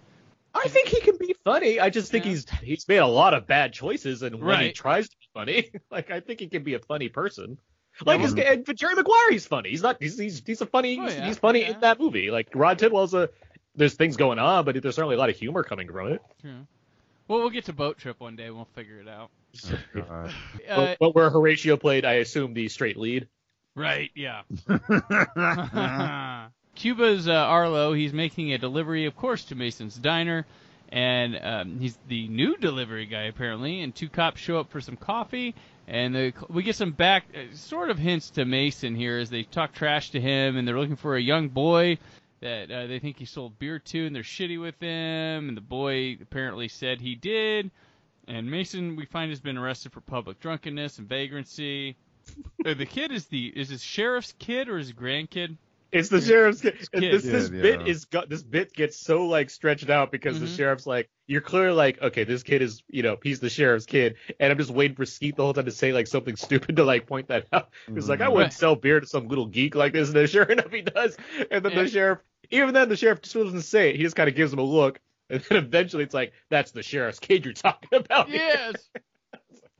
I think he can be funny. I just think Yeah. he's he's made a lot of bad choices, and when he tries to be funny, [laughs] like I think he can be a funny person. Like his, well- and for Jerry Maguire, he's funny. He's not. He's he's, he's a funny. Oh, he's, yeah, he's funny yeah. in that movie. Like Rod Tidwell's a. There's things going on, but there's certainly a lot of humor coming from it. True. Well, we'll get to boat trip one day. We'll figure it out. [laughs] God. Uh, but, but where Horatio played, I assume the straight lead. right. Yeah. [laughs] Cuba's uh, Arlo. He's making a delivery, of course, to Mason's diner, and um, he's the new delivery guy apparently. And two cops show up for some coffee, and the, we get some back uh, sort of hints to Mason here as they talk trash to him, and they're looking for a young boy that uh, they think he sold beer to, and they're shitty with him. And the boy apparently said he did. And Mason, we find, has been arrested for public drunkenness and vagrancy. [laughs] Uh, the kid is the is his sheriff's kid or his grandkid? It's the sheriff's kid. And kid. This this Yeah, bit yeah. is got this bit gets so like stretched out because the Mhm. sheriff's like you're clearly like okay this kid is you know he's the sheriff's kid and I'm just waiting for Skeet the whole time to say like something [laughs] stupid to like point that out. He's like I wouldn't Right. sell beer to some little geek like this and then sure enough he does and then Yeah. the sheriff even then the sheriff just doesn't say it he just kind of gives him a look and then eventually it's like that's the sheriff's kid you're talking about. here." [laughs] Yes.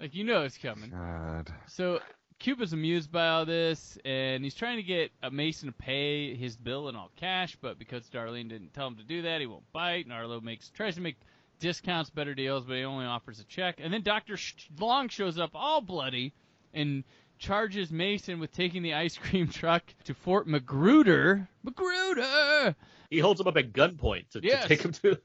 like you know it's coming. God. So Cuba's amused by all this, and he's trying to get uh, Mason to pay his bill in all cash, but because Darlene didn't tell him to do that, he won't bite. And Arlo makes tries to make discounts, better deals, but he only offers a check. And then Doctor Long shows up all bloody and charges Mason with taking the ice cream [laughs] truck to Fort Magruder. Magruder. He holds him up at gunpoint to, Yes. to take him to.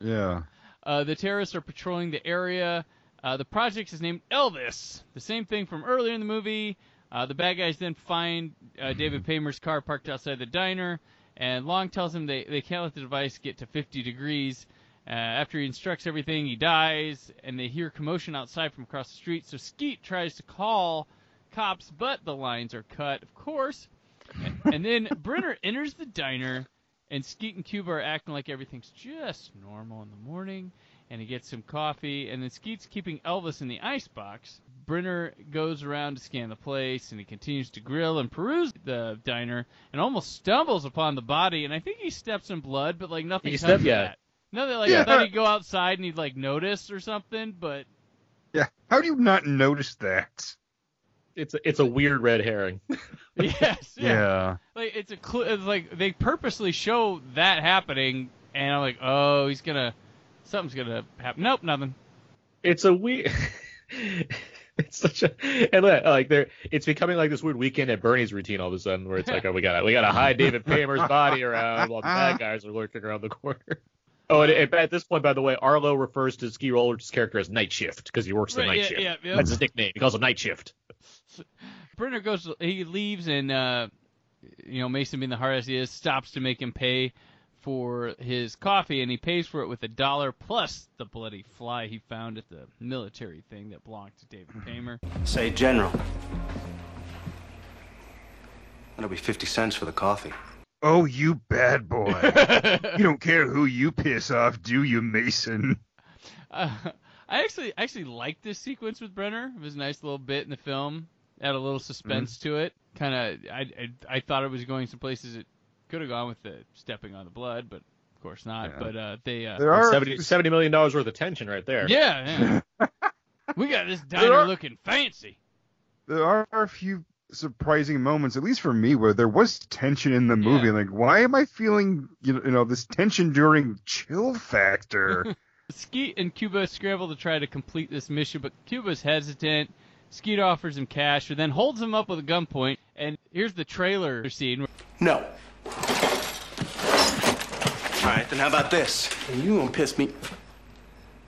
Yeah. Uh, the terrorists are patrolling the area. Uh, the project is named Elvis, the same thing from earlier in the movie. Uh, the bad guys then find uh, David Paymer's car parked outside the diner, and Long tells him they, they can't let the device get to 50 degrees. Uh, after he instructs everything, he dies, and they hear commotion outside from across the street. So Skeet tries to call cops, but the lines are cut, of course. And, and then Brenner [laughs] enters the diner, and Skeet and Cuba are acting like everything's just normal in the morning and he gets some coffee, and then Skeet's keeping Elvis in the icebox. Brenner goes around to scan the place, and he continues to grill and peruse the diner, and almost stumbles upon the body, and I think he steps in blood, but like nothing He comes step- of yeah. that. Nothing like I thought he'd go outside and he'd like notice or something, but Yeah. How do you not notice that? It's a, it's a weird red herring. [laughs] yes, yeah. Yeah. Like it's a cl- it's like they purposely show that happening, and I'm like, oh, he's gonna, something's gonna happen. Nope, nothing. it's a weird [laughs] it's such a and like there it's becoming like this weird weekend at Bernie's routine all of a sudden where it's like oh we gotta we gotta hide David Paymer's body around while the bad guys are lurking around the corner. [laughs] Oh, and, and at this point, by the way, Arlo refers to Skeet Ulrich's character as Night Shift because he works the Right, night yeah, shift. yeah, yeah. That's his nickname. He calls him Night Shift. [laughs] Brenner goes, he leaves, and uh, you know Mason, being the hard as he is, stops to make him pay for his coffee, and he pays for it with a dollar plus the bloody fly he found at the military thing that belonged to David Paymer. Say, General. That'll be 50 cents for the coffee. Oh, you bad boy. [laughs] you don't care who you piss off, do you, Mason? Uh, I actually actually liked this sequence with Brenner. It was a nice little bit in the film. Had a little suspense to it. Kind of, I, I I thought it was going some places it could have gone with the stepping on the blood, but of course not. Yeah. But uh, they uh, There are 70, 70 million dollars worth of tension right there. yeah, yeah. [laughs] we got this diner are- looking fancy. there are a few surprising moments, at least for me, where there was tension in the movie. Yeah. Like, why am I feeling you know, you know this tension during chill factor? [laughs] Skeet and Cuba scramble to try to complete this mission, but Cuba's hesitant. Skeet offers him cash, and then holds him up with a gunpoint. And here's the trailer scene. No. All right, then how about this? And you gonna piss me.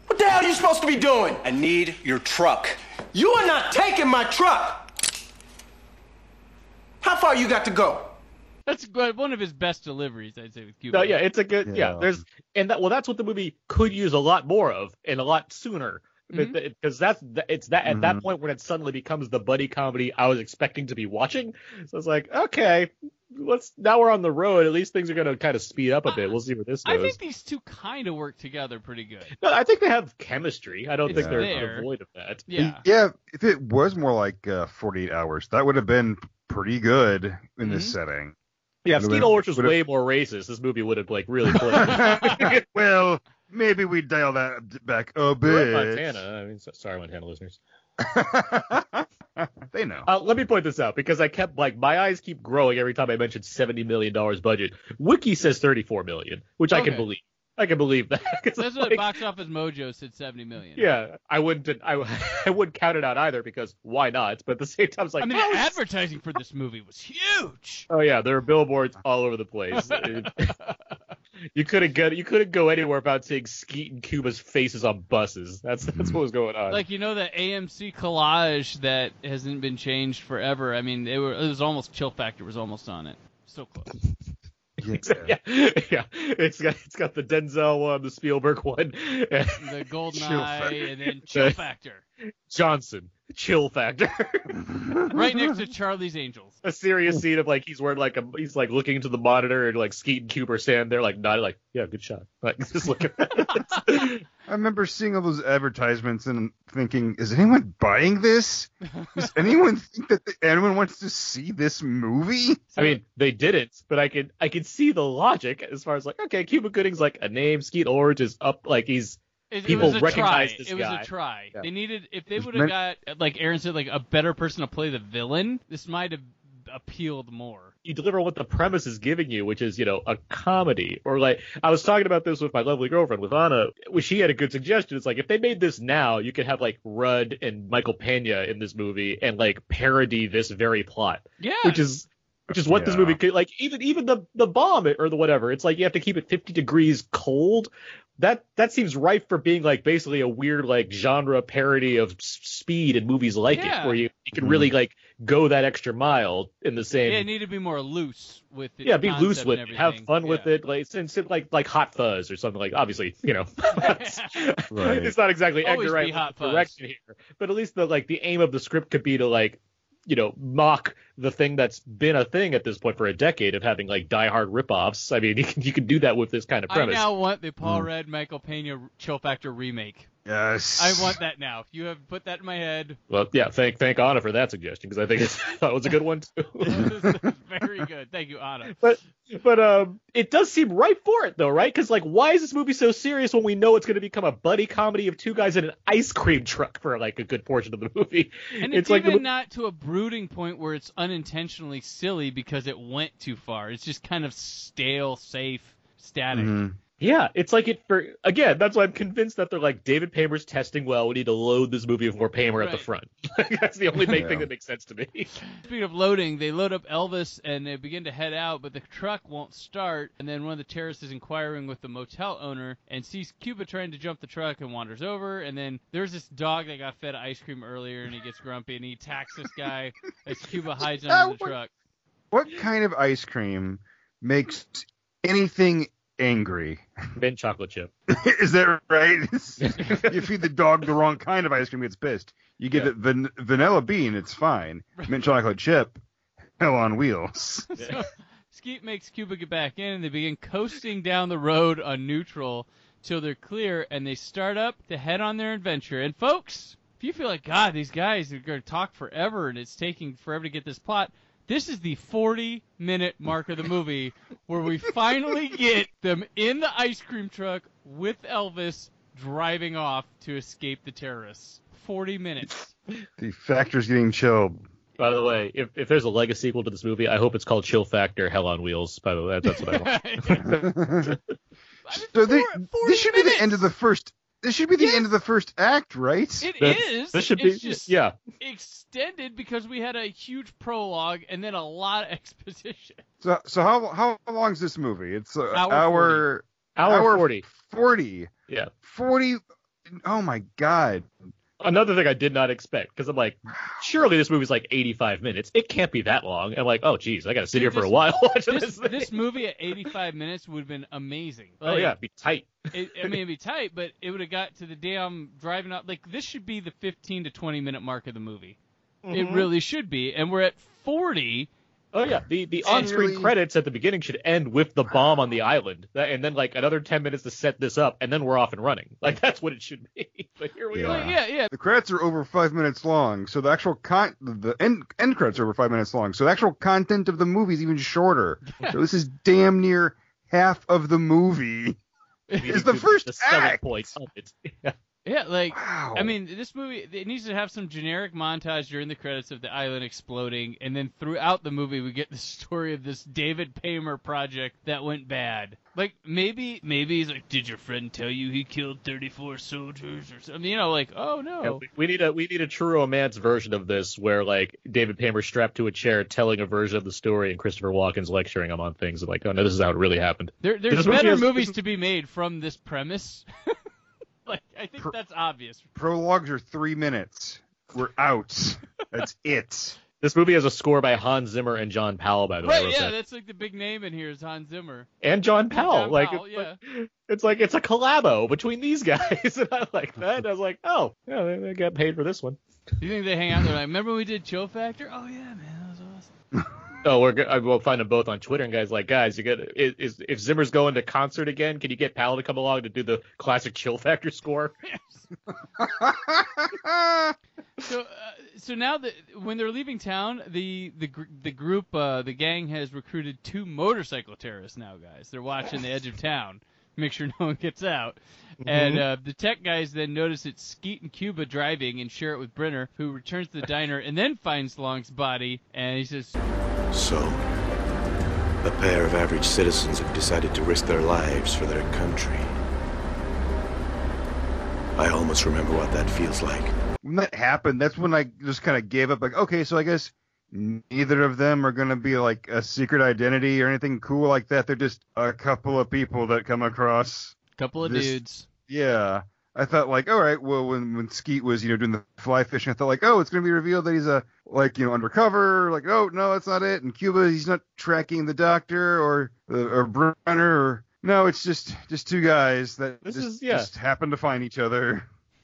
What the hell are you supposed to be doing? I need your truck. You are not taking my truck. How far you got to go? That's good- one of his best deliveries, I'd say, with Cuba. No, yeah, it's a good yeah. Yeah. There's and that well, that's what the movie could use a lot more of and a lot sooner because that's that- it's that at that Mhm. point when it suddenly becomes the buddy comedy I was expecting to be watching. So it's like okay, let's now we're on the road. At least things are gonna kind of speed up a bit. We'll see where this goes. I think these two kind of work together pretty good. No, I think they have chemistry. I don't It's think they're there. devoid of that. Yeah. yeah, if it was more like uh, 48 hours, that would have been pretty good in this Mhm. setting. Yeah, if Would've Skeet Ulrich was would've- way more racist, this movie would have like really played. [laughs] well, maybe we dial that back a bit. Montana. I mean, sorry, Montana listeners. [laughs] they know. Uh, let me point this out because I kept like my eyes keep growing every time I mentioned seventy million dollars budget. Wiki says thirty four million, which I can believe. I can believe that. 'Cause That's it's what like- Box Office Mojo said 70 million. yeah, I wouldn't. I, [laughs] I wouldn't count it out either because why not? But at the same time, it's like I mean, how the advertising for this movie was huge. Oh yeah, there are billboards all over the place. [laughs] you couldn't get you couldn't go anywhere without seeing Skeet and Cuba's faces on buses. That's that's mm-hmm. what was going on. like you know the AMC collage that hasn't been changed forever. I mean, it, were, it was almost Chill Factor was almost on it. So close. [laughs] [laughs] yeah, yeah. It's got it's got the Denzel one, the Spielberg one, The Golden Eye and then Chill Factor. [laughs] Johnson, [laughs] chill factor. [laughs] Right next to Charlie's Angels. a serious scene of like he's wearing like a he's like looking into the monitor and like Skeet and Cuba stand there like nodding like yeah good shot like [laughs] just looking. I remember seeing all those advertisements and thinking, is anyone buying this? Does anyone think that the, anyone wants to see this movie? I mean they didn't, but I could I could see the logic as far as like okay Cuba Gooding's like a name Skeet Ulrich is up like he's It, it was a recognize try. this it was a try. Yeah. They needed if they would have meant- got like Aaron said like a better person to play the villain. This might have appealed more. you deliver what the premise is giving you, which is, you know, a comedy. Or like I was talking about this with my lovely girlfriend, with Anna, which she had a good suggestion. It's like if they made this now, you could have like Rudd and Michael Pena in this movie and like parody this very plot. Yeah. Which is which is what this movie could like even even the the bomb or the whatever. It's like you have to keep it 50 degrees cold. That that seems ripe for being like basically a weird like genre parody of s- speed and movies like Yeah. it, where you, you can mm-hmm. really like go that extra mile in the same yeah, it needed to be more loose with it. yeah, be loose with it, have fun with it, like since it like like Hot Fuzz or something like. Obviously, you know, [laughs] Right. it's not exactly Always Edgar be Wright Hot Fuzz. direction here, but at least the like the aim of the script could be to like you know mock the thing that's been a thing at this point for a decade of having like Die Hard ripoffs. I mean, you [laughs] can you can do that with this kind of premise. I premise. now want the Paul Hmm. Rudd, Michael Pena Chill Factor remake. Yes. I want that now. You have put that in my head. Well, yeah, thank thank Anna for that suggestion because I think it's, I thought it was a good one too. [laughs] This is very good. Thank you, Anna. but but um, it does seem right for it though, right? Because like, why is this movie so serious when we know it's going to become a buddy comedy of two guys in an ice cream truck for like a good portion of the movie? And it's, like even mo- not to a brooding point where it's unintentionally silly because it went too far. It's just kind of stale, safe, static. Mhm. Yeah, it's like it for again. That's why I'm convinced that they're like David Paymer's testing well. We need to load this movie with more Paymer at the front. [laughs] that's the only [laughs] big Yeah. thing that makes sense to me. Speaking of loading, they load up Elvis and they begin to head out, but the truck won't start. And then one of the terrorists is inquiring with the motel owner and sees Cuba trying to jump the truck and wanders over. And then there's this dog that got fed ice cream earlier and he gets grumpy and he attacks this guy [laughs] as Cuba hides uh, under the what- truck. What kind of ice cream makes anything angry? Mint chocolate chip. [laughs] Is that right? [laughs] you feed the dog the wrong kind of ice cream, it's pissed. You give Yeah. it van- vanilla bean, it's fine. Mint chocolate chip, hell on wheels. So Skeet makes Cuba get back in, and they begin coasting down the road on neutral till they're clear, and they start up to head on their adventure. And folks, if you feel like God, these guys are going to talk forever, and it's taking forever to get this plot. This is the 40 minute mark of the movie where we finally get them in the ice cream truck with Elvis driving off to escape the terrorists. 40 minutes. The factor's getting chilled. By the way, if, if there's a Lego sequel to this movie, I hope it's called Chill Factor Hell on Wheels. By the way, that's what I want. [laughs] [laughs] so they, Four- 40 this should be the end of the first. This should be the end of the first act, right? It That's- is. This should it's be just yeah. extended because we had a huge prologue and then a lot of [laughs] exposition. So, so how how long is this movie? It's an Hour hour, Hour, Hour- forty. 40. Yeah. 40. Oh my god. Another thing I did not expect because I'm like, surely this movie's like 85 minutes. It can't be that long. I'm like, oh geez, I gotta sit Dude, here for a while [laughs] watching This this. thing. this movie at 85 minutes would have been amazing. oh yeah, it'd be tight. it, I mean, it'd be tight, but it would have got to the damn driving out. Like this should be the 15 to 20 minute mark of the movie. It Mhm. really should be, and we're at 40. Oh yeah, the the on-screen really- credits at the beginning should end with the bomb on the island, and then like another 10 minutes to set this up, and then we're off and running. Like that's what it should be. [laughs] But here we Yeah. are. Yeah, yeah. The credits are over five minutes long, so the actual con the end end credits are over five minutes long, so the actual content of the movie is even shorter. So this is damn near half of the movie. [laughs] We It's the first the act. point of it. [laughs] Yeah. Yeah, like Wow. I mean, this movie it needs to have some generic montage during the credits of the island exploding, and then throughout the movie we get the [laughs] story of this David Paymer project that went bad. Like maybe maybe he's like, did your friend tell you he killed 34 soldiers or something? You know, like oh no. Yeah, we- we need a we need a true romance version of this where like David Paymer strapped to a chair telling a version of the story and Christopher Walken's lecturing him on things and like oh no this is how it really happened. There, there's better movies to be made from this premise. [laughs] [laughs] like I think Per- that's obvious. Prologues are three minutes. We're out. That's [laughs] it. This movie has a score by Hans Zimmer and John Powell by the way. Right? Yeah, quick. that's like the big name in here is Hans Zimmer. and John Powell. John like, Powell, it's like it's like it's a collabo between these guys, [laughs] and I like that. I was like, oh, yeah, they, they got paid for this one. Do you think they hang out there like, remember when we did Chill Factor? Oh yeah, man, that was awesome. Oh, we're go- I will find them both on Twitter, and guys like, guys, you is, is if Zimmer's going to concert again, can you get Powell to come along to do the classic Chill Factor score? [laughs] So, uh, so now that when they're leaving town, the the gr- the group, uh, the gang has recruited two motorcycle terrorists. Now, guys, they're watching the edge of town, [laughs] make sure no one gets out. And uh, the tech guys then notice it's Skeet and Cuba driving and share it with Brenner, who returns to the diner and then finds Long's body. And he says, So, a pair of average citizens have decided to risk their lives for their country. I almost remember what that feels like. when that happened, that's when I just kind of gave up. Like, okay, so I guess neither of them are gonna be like a secret identity or anything cool like that. They're just a couple of people that come across. "Couple of This- dudes." Yeah, I thought like, all right, well, when when Skeet was you know doing the fly fishing, I thought like, oh, it's gonna be revealed that he's a like you know undercover. Like, oh no, that's not it. And Cuba, he's not tracking the doctor or uh, or Brenner or. No, it's just just two guys that This just, is- yeah. just happen to find each other.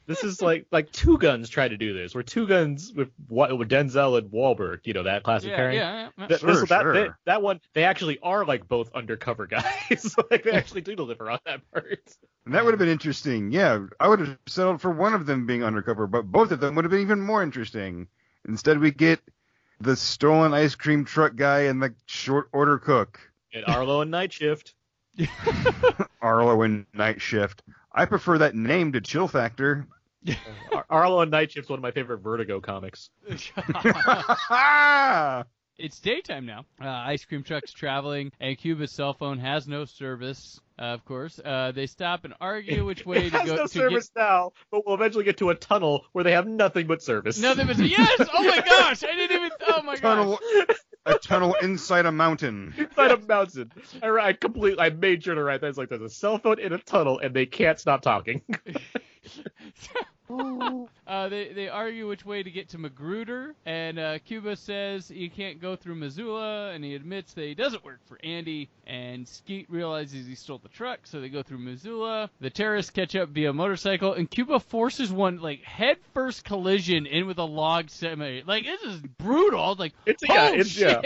This is like like Two Guns try to do this, where Two Guns with Wa- with Denzel and Wahlberg, you know that classic Yeah, pairing. yeah, yeah. Th- Sure, this- that, sure. they- that one, they actually are like both undercover guys. [laughs] like they actually do deliver on that part. And that would have been interesting. Yeah, I would have settled for one of them being undercover, but both of them would have been even more interesting. Instead, we get the stolen ice cream truck guy and the short order cook, And Arlo and Night Shift. [laughs] Arlo and Night Shift. I prefer that name to Chill Factor. Ar- Arlo and Night Shift's one of my favorite Vertigo comics. [laughs] It's daytime now. Uh, ice cream truck's traveling, and Cuba's cell phone has no service. Uh, of course, uh, they stop and argue which way it to has go no to service now, but we'll eventually get to a tunnel where they have nothing but service. get. Nothing but yes. Oh my gosh! I didn't even. Oh my tunnel, gosh! a tunnel inside a mountain. inside a mountain. I, I completely, I made sure to write that. It's like there's a cell phone in a tunnel, and they can't stop talking. [laughs] [laughs] Uh, they they argue which way to get to Magruder, and uh, Cuba says he can't go through Missoula, and he admits that he doesn't work for Andy. And Skeet realizes he stole the truck, so they go through Missoula. The terrorists catch up via motorcycle, and Cuba forces one like head first collision in with a log semi. Like this is brutal. Like It's- yeah, oh, it's- yeah.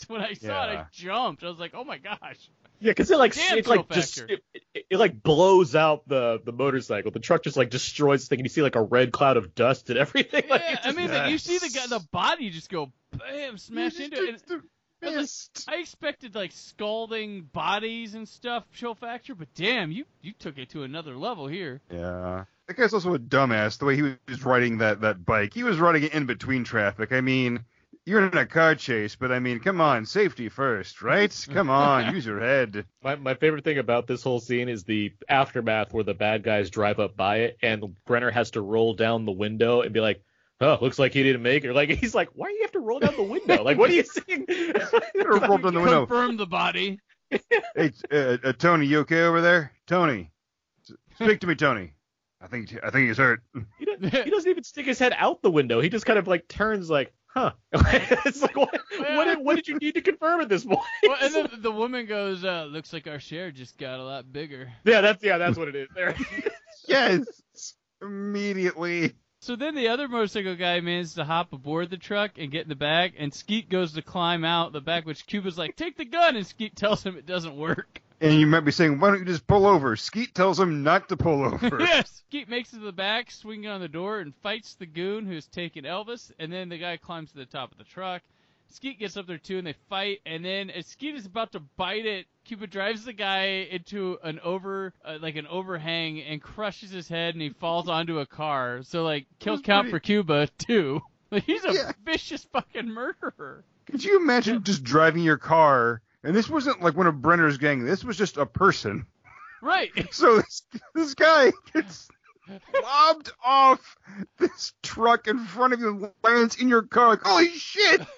Shit. [laughs] When I saw it, I jumped. I was like, oh my gosh. Yeah, because it like Damn it like just it, it, it, like blows out the the motorcycle. The truck just like destroys the thing, and you see like a red cloud of dust and [laughs] everything. Like, Yeah, I just- mean, like, you see the guy, the body just go bam, smash into it. and- I, like, I expected like scalding bodies and stuff, Chill Factor, but damn, you you took it to another level here. Yeah. That guy's also a dumbass. The way he was riding that, that bike, he was riding it in between traffic. I mean, you're in a car chase, but I mean, come on, safety first, right? [laughs] Come on, use your head. My, my favorite thing about this whole scene is the aftermath where the bad guys drive up by it and Brenner has to roll down the window and be like, oh, looks like he didn't make it. Like he's like, why do you have to roll down the window? Like, what are you [laughs] seeing? Or roll down the window. Confirm the body. [laughs] Hey, uh, uh, Tony, you okay over there? Tony, speak to me, Tony. I think I think he's hurt. He doesn't, he doesn't even stick his head out the window. He just kind of like turns like, huh? [laughs] it's like, what, what, did, what did you need to confirm at this point? Well, and then [laughs] the woman goes, uh, "Looks like our share just got a lot bigger." yeah, that's yeah, that's what it is. There. [laughs] yes, immediately. So then the other motorcycle guy manages to hop aboard the truck and get in the back, and Skeet goes to climb out the back, which Cuba's like, "Take the gun," and Skeet tells him it doesn't work. And you might be saying, why don't you just pull over? Skeet tells him not to pull [laughs] over. yes. Skeet makes it to the back, swinging on the door, and fights the goon who's taken Elvis. And then the guy climbs to the top of the truck. Skeet gets up there too, and they fight. And then as Skeet is about to bite it, Cuba drives the guy into an over, uh, like an overhang, and crushes his head, and he falls onto a car. So like, kill count pretty- for Cuba too. Like, [laughs] he's a Yeah. vicious fucking murderer. Could you imagine just driving your car? And this wasn't like one of Brenner's gang. This was just a person. Right. [laughs] So this this guy gets lobbed off this truck in front of you and lands in your car. Like, holy shit! [laughs]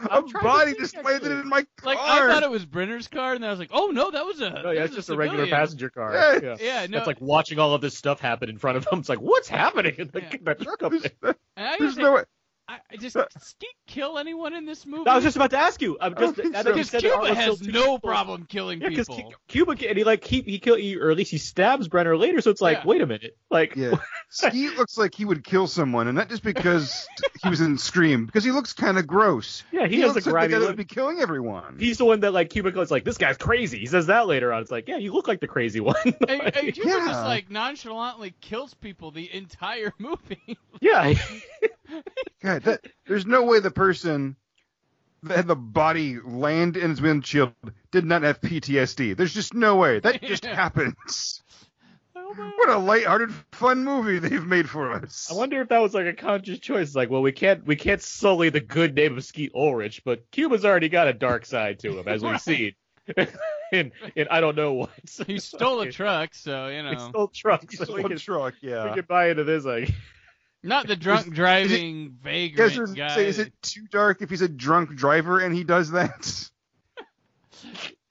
A I'm trying body think, just actually. landed in my car. Like I thought it was Brenner's car, and then I was like, oh no, that was a. No, yeah, it's just a regular passenger car. Yes. Yeah. Yeah, no. It's like watching all of this stuff happen in front of him. It's like, what's happening? [laughs] And the, Yeah. the truck up there. And I there's no way. I, I just [laughs] did Skeet kill anyone in this movie? I was just about to ask you. Uh, I'm just. think I so. know you because said there Cuba has no people. problem killing Yeah, because people. Cuba and he like he he kill or at least he stabs Brenner later. So it's like, Yeah. wait a minute, like Yeah. [laughs] Skeet looks like he would kill someone, and not just because he was in Scream, because he looks kind of gross. Yeah, he he has looks a like the guy that look. would be killing everyone. he's the one that like Cuba goes like, this guy's crazy. He says that later on. It's like, yeah, you look like the crazy one. [laughs] And, and Cuba Yeah. just like nonchalantly kills people the entire movie. yeah, God, that, there's no way the person that had the body land in his windshield did not have PTSD. There's just no way. That just Yeah. [laughs] happens. Oh what a lighthearted, fun movie they've made for us. I wonder if that was like a conscious choice. Like, well, we can't we can't sully the good name of Skeet Ulrich, but Cuba's already got a dark side to him, as we've Right. seen. [laughs] in in I don't know what. he stole a [laughs] truck, so you He know, stole trucks. He so stole we a can, truck, we yeah. can buy into this. Like, not the [laughs] drunk driving You vagrant guys are guy. say, is it too dark if he's a drunk driver and he does that? [laughs]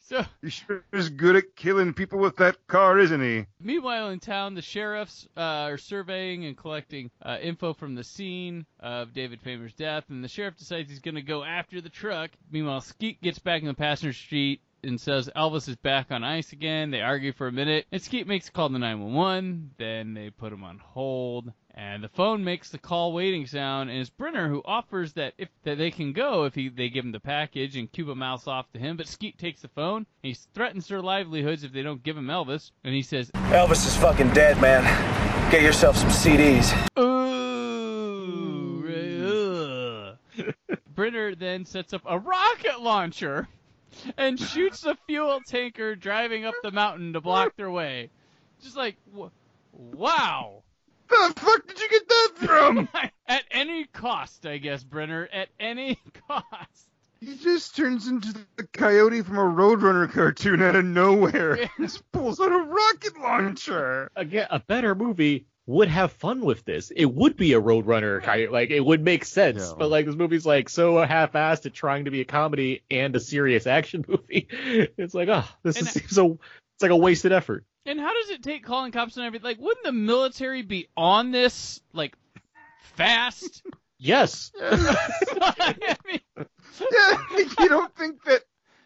So He sure is good at killing people with that car, isn't he? Meanwhile, in town, the sheriffs uh, are surveying and collecting uh, info from the scene of David Paymer's death, and the sheriff decides he's going to go after the truck. Meanwhile, Skeet gets back in the passenger seat and says Elvis is back on ice again. They argue for a minute, and Skeet makes a call to 911. Then they put him on hold, and the phone makes the call waiting sound, and it's Brenner who offers that if that they can go if he they give him the package, and Cuba mouths off to him, but Skeet takes the phone. And he threatens their livelihoods if they don't give him Elvis, and he says, Elvis is fucking dead, man. Get yourself some CDs. Ooh. [laughs] Brenner then sets up a rocket launcher and shoots a fuel tanker driving up the mountain to block their way. Just like, w- wow. The fuck did you get that from? [laughs] At any cost, I guess, Brenner. At any [laughs] cost. He just turns into the coyote from a Roadrunner cartoon out of nowhere. [laughs] Yeah. Just pulls out a rocket launcher. again, a better movie would have fun with this. It would be a Roadrunner kind of like it would make sense. Yeah. But like this movie's like so half-assed at trying to be a comedy and a serious action [laughs] movie. It's like, oh, this And is seems so. It's like a wasted effort. And how does it take calling cops and everything? Like, wouldn't the military be on this, like, fast? [laughs] Yes. [laughs] I mean, Yeah, you don't think that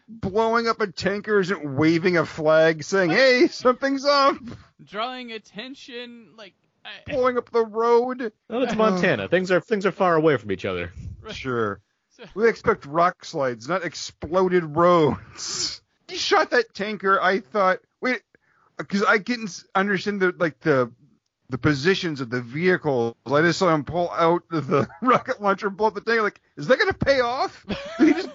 blowing up a tanker isn't waving a flag saying, hey, something's up? drawing attention, like, I, [laughs] Blowing up the road? Well, it's um, Montana. Things are things are far away from each other. Sure. We expect rock slides, not exploded roads. [laughs] He shot that tanker. I thought, wait, because I didn't understand the like the the positions of the vehicles. I just saw him pull out the, the [laughs] rocket launcher and blow up the tanker. Like, is that gonna pay off? Did he just,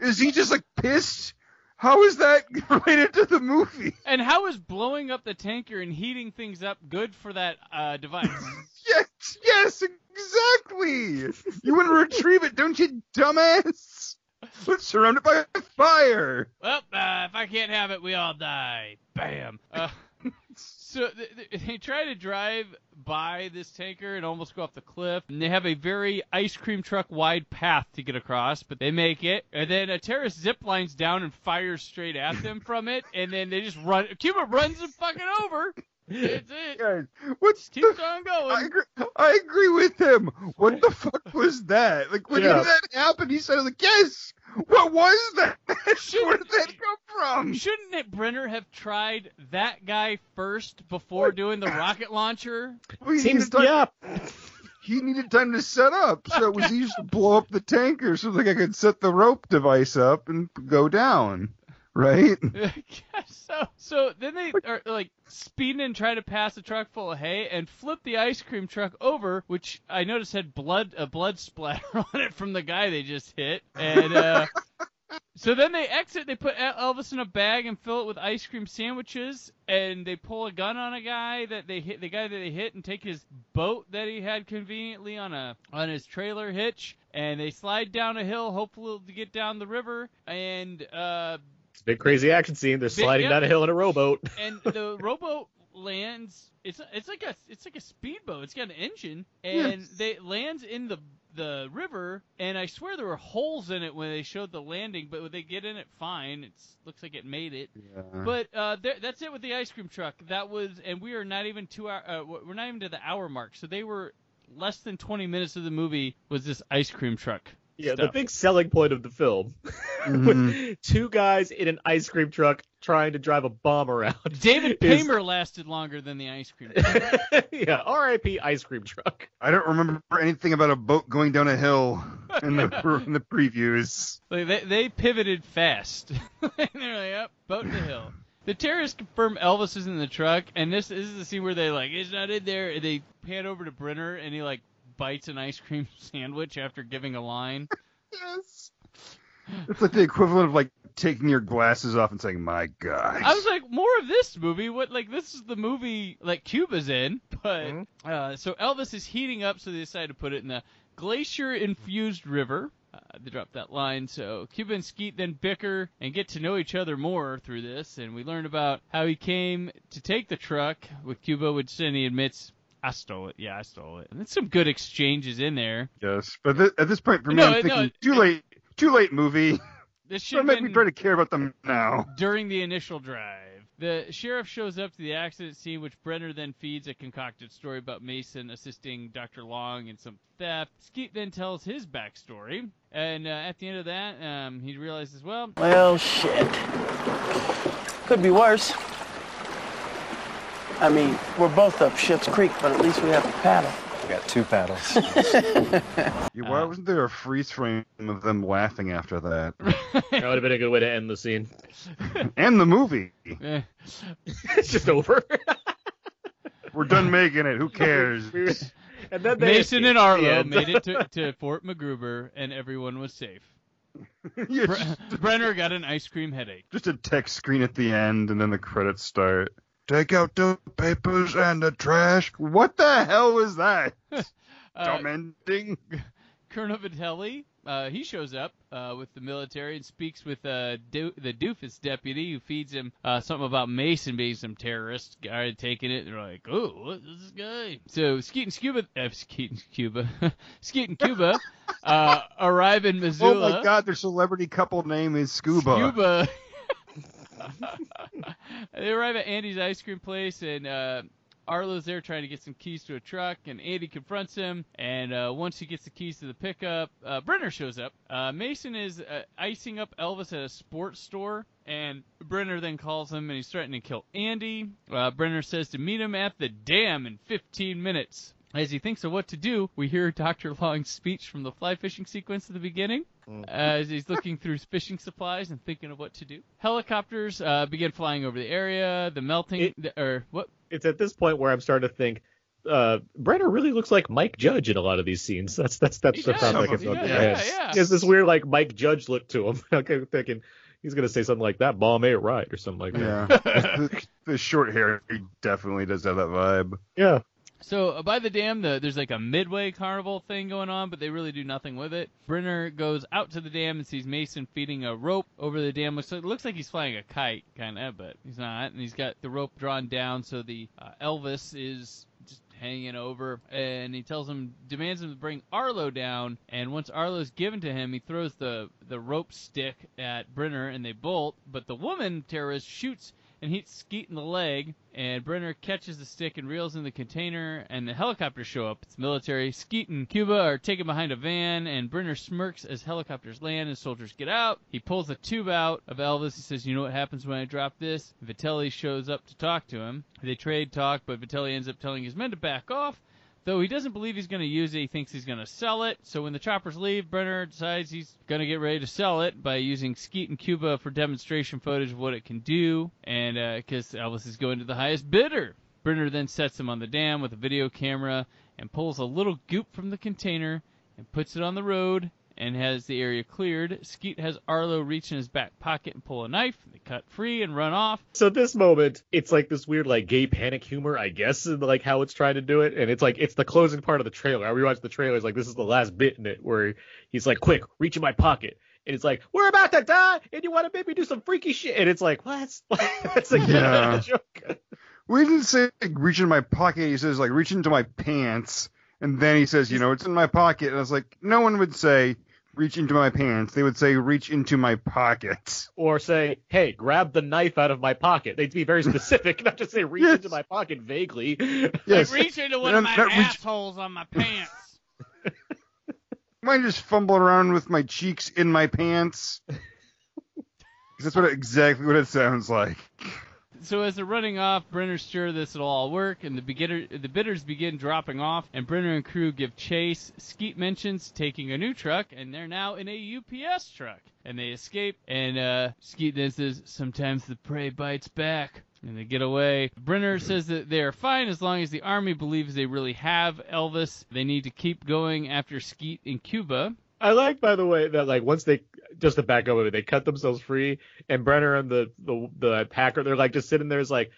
is he just like pissed? How is that [laughs] related to the movie? And how is blowing up the tanker and heating things up good for that uh, device? [laughs] Yes, yes, exactly. You want to retrieve it, don't you, dumbass? Let's surround it by fire. well, uh, if I can't have it, we all die. Bam. Uh, so th- th- [laughs] they try to drive by this tanker and almost go off the cliff. And they have a very ice cream truck wide path to get across, but they make it. And then a terrorist zip lines down and fires straight at them [laughs] from it. And then they just run. Cuba runs them fucking over. That's [laughs] it. Guys, what's Keeps the? on going. I agree, I agree with him. What the fuck was that? Like when Yeah. did that happen? He said, "Like yes." What was that? [laughs] Where did that come from? Shouldn't it, Brenner have tried that guy first before doing the rocket launcher? Well, he Seems needed time- [laughs] He needed time to set up, so it was easy to blow up the tanker, so like I could set the rope device up and go down, right? [laughs] so, so then they are like speeding and trying to pass a truck full of hay and flip the ice cream truck over, which I noticed had blood a blood splatter [laughs] on it from the guy they just hit, and uh, [laughs] so then they exit. They put Elvis in a bag and fill it with ice cream sandwiches, and they pull a gun on a guy that they hit, the guy that they hit, and take his boat that he had conveniently on a on his trailer hitch, and they slide down a hill, hopefully to get down the river, and uh, It's a big crazy action scene. They're sliding yeah. down a hill in a rowboat. [laughs] and the rowboat lands. It's it's like a it's like a speedboat. It's got an engine, and Yes. they lands in the the river. And I swear there were holes in it when they showed the landing, but when they get in it fine. It looks like it made it. But uh, there, that's it with the ice cream truck. That was, and we are not even two hour. Uh, we're not even to the hour mark. So they were less than 20 minutes of the movie was this ice cream truck. Yeah, the big selling point of the film. [laughs] Mhm. with two guys in an ice cream truck trying to drive a bomb around. David [laughs] is- Paymer lasted longer than the ice cream truck. [laughs] yeah, R.I.P. ice cream truck. I don't remember anything about a boat going down a hill in the in the previews. Like they, they pivoted fast. and they're like, yep, boat to hill. The terrorists confirm Elvis is in the truck, and this, this is the scene where they like, he's not in there, and they pan over to Brenner, and he like bites an ice cream [laughs] sandwich after giving a line. Yes. It's like the equivalent of like taking your glasses off and saying, "My God." I was like, more of this movie. What like this is the movie like Cuba's in, [laughs] but uh, so Elvis is heating up, so they decide to put it in the glacier infused river. Uh, they drop that line, so Cuba and Skeet then bicker and get to know each other more through this, and we learn about how he came to take the truck with Cuba, which then he admits, I stole it. Yeah, I stole it. And there's some good exchanges in there. Yes, but th- at this point for me, No, I'm no, thinking it- too late. Too late, movie. This [laughs] should make me been try to care about them now. during the initial drive. The sheriff shows up to the accident scene, which Brenner then feeds a concocted story about Mason assisting Dr. Long in some theft. Skeet then tells his backstory, and uh, at the end of that, um, he realizes, well, Well, shit. Could be worse. I mean, we're both up Shit's Creek, but at least we have a paddle. We got two paddles. [laughs] Yeah, why wasn't there a freeze frame of them laughing after that? [laughs] That would have been a good way to end the scene. [laughs] and the movie. eh. it's just over. We're done making it. Who cares? and then they Mason and escaped at the Arlo made it to, to Fort Magruder, and everyone was safe. Yeah, Bre- just, Brenner got an ice cream headache. just a text screen at the end, and then the credits start. Take out the papers and the trash. What the hell was that? [laughs] Uh, Dumb ending. Colonel Vitelli, uh, he shows up uh, with the military and speaks with uh, do- the doofus deputy who feeds him uh, something about Mason being some terrorist guy taking it. They're like, oh, what is this guy? So Skeet and Cuba, uh, Skeet and Cuba, [laughs] Skeet and Cuba uh, [laughs] arrive in Missoula. Oh my God, their celebrity couple name is Scuba. Scuba. [laughs] they arrive at Andy's ice cream place, and uh, Arlo's there trying to get some keys to a truck, and Andy confronts him. And uh, once he gets the keys to the pickup, uh, Brenner shows up. Uh, Mason is uh, icing up Elvis at a sports store, and Brenner then calls him, and he's threatening to kill Andy. Uh, Brenner says to meet him at the dam in 15 minutes. As he thinks of what to do, we hear Dr. Long's speech from the fly fishing sequence at the beginning as he's looking through his fishing supplies and thinking of what to do. Helicopters uh, begin flying over the area. The melting, the, or what? It's at this point where I'm starting to think. Uh, Brenner really looks like Mike Judge in a lot of these scenes. That's that's that's He the does. thought that gets Yeah, up in my yeah, yeah. He has this weird like Mike Judge look to him. [laughs] I'm thinking, he's gonna say something like that bomb ain't right or something like Yeah. that. [laughs] the, the short hair he definitely does have that vibe. Yeah. So uh, by the dam, the, there's like a midway carnival thing going on, but they really do nothing with it. Brenner goes out to the dam and sees Mason feeding a rope over the dam. It looks like he's flying a kite, kind of, but he's not. And he's got the rope drawn down, so the uh, Elvis is just hanging over. And he tells him, demands him to bring Arlo down. And once Arlo's given to him, he throws the the rope stick at Brenner, and they bolt. But the woman terrorist shoots and hits Skeet in the leg, and Brenner catches the stick and reels in the container, and the helicopters show up. It's military. Skeet and Cuba are taken behind a van, and Brenner smirks as helicopters land and soldiers get out. He pulls a tube out of Elvis. He says, You know what happens when I drop this? Vitelli shows up to talk to him. They trade talk, but Vitelli ends up telling his men to back off. Though he doesn't believe he's going to use it, he thinks he's going to sell it. So when the choppers leave, Brenner decides he's going to get ready to sell it by using Skeet and Cuba for demonstration footage of what it can do, and uh, because Elvis is going to the highest bidder. Brenner then sets him on the dam with a video camera and pulls a little goop from the container and puts it on the road and has the area cleared. Skeet has Arlo reach in his back pocket and pull a knife. They cut free and run off. So this moment, it's like this weird like gay panic humor, I guess, in like how it's trying to do it, and it's like it's the closing part of the trailer. I rewatched the trailer, it's like this is the last bit in it where he's like, "Quick, reach in my pocket," and it's like, "We're about to die, and you want to make me do some freaky shit," and it's like, "What?" [laughs] That's like Yeah. [laughs] joke. We didn't say like, reach in my pocket. He says like reach into my pants, and then he says, you know, it's in my pocket. And I was like, no one would say reach into my pants. They would say reach into my pocket. Or say, "Hey, grab the knife out of my pocket." They'd be very specific, [laughs] not just say reach Yes. into my pocket vaguely. Yes. Like reach into one Not- of my not reach- on my pants. [laughs] Might just fumble around with my cheeks in my pants? [laughs] That's what exactly what it sounds like. So as they're running off, Brenner's sure this will all work, and the beginner, the bidders begin dropping off, and Brenner and crew give chase. Skeet mentions taking a new truck, and they're now in a UPS truck, and they escape. And uh, Skeet then says, "Sometimes the prey bites back." And they get away. Brenner [clears throat] says that they are fine as long as the army believes they really have Elvis. They need to keep going after Skeet in Cuba. I like, by the way, that like once they just to back up a bit, they cut themselves free, and Brenner and the the, the Packer, they're like just sitting there, is like,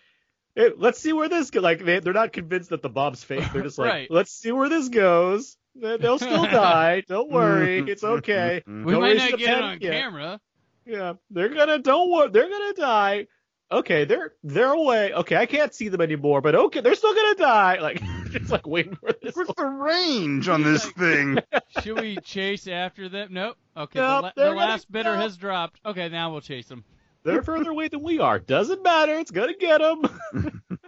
hey, let's see where this goes. Like they they're not convinced that the bomb's fake. They're just [laughs] like, Right. let's see where this goes. They- They'll still [laughs] die. Don't mm-hmm. worry, it's okay. Mm-hmm. We Don't might raise not the get it on yet. camera. Yeah, they're gonna don't worry, they're gonna die. Okay, they're they're away. Okay, I can't see them anymore, but okay, they're still gonna die. Like [laughs] just like waiting for this. What's the range on [laughs] this thing? Should we chase after them? Nope. Okay, Nope, the, la- they're the gonna last bidder has dropped. Okay, now we'll chase them. They're [laughs] further away than we are. Doesn't matter. It's gonna get them. [laughs]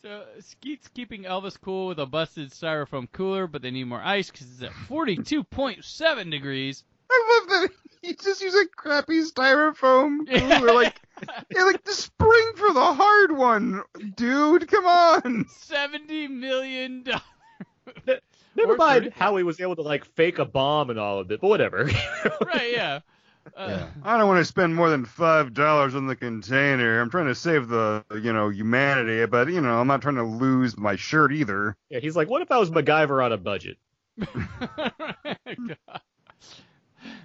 So Skeet's keeping Elvis cool with a busted styrofoam cooler, but they need more ice because it's at 42.7 degrees. I love that [laughs] he just used a crappy styrofoam cooler. Like, [laughs] yeah, like the spring for the hard one, dude. Come on. 70 million dollars. [laughs] Never Or mind 30. how he was able to like fake a bomb and all of it, but whatever. right? Yeah. Uh, I don't want to spend more than five dollars on the container. I'm trying to save the, you know, humanity, but you know, I'm not trying to lose my shirt either. yeah, he's like, what if I was MacGyver on a budget?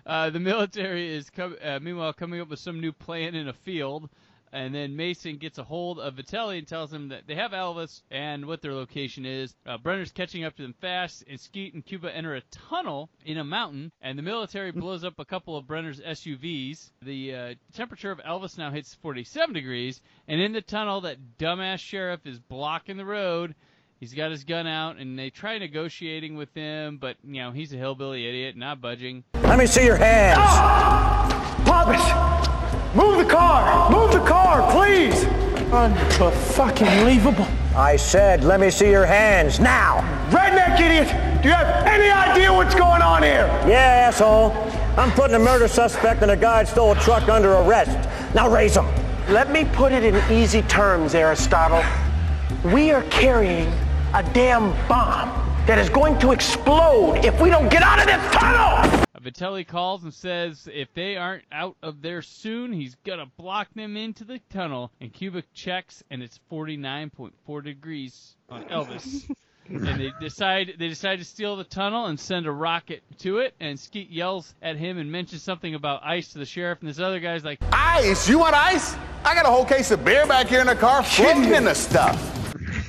Uh, the military is com- uh, meanwhile coming up with some new plan in a field, and then Mason gets a hold of Vitelli and tells him that they have Elvis and what their location is. Uh, Brenner's catching up to them fast, and Skeet and Cuba enter a tunnel in a mountain, and the military blows up a couple of Brenner's SUVs. The uh, temperature of Elvis now hits 47 degrees, and in the tunnel, that dumbass sheriff is blocking the road. He's got his gun out, and they try negotiating with him, but you know he's a hillbilly idiot, not budging. Let me see your hands. Pop it. Move the car! Move the car, please! Unfucking-believable. I said, let me see your hands now. Redneck idiot! Do you have any idea what's going on here? Yeah, asshole. I'm putting a murder suspect and a guy that stole a truck under arrest. Now raise him. Let me put it in easy terms, Aristotle. We are carrying a damn bomb that is going to explode if we don't get out of this tunnel! Vitelli calls and says if they aren't out of there soon, he's gonna block them into the tunnel. And Cuba checks, and it's 49.4 degrees on [laughs] Elvis. and they decide they decide to steal the tunnel and send a rocket to it. And Skeet yells at him and mentions something about ice to the sheriff. And this other guy's like, Ice? You want ice? I got a whole case of beer back here in the car floating in the stuff.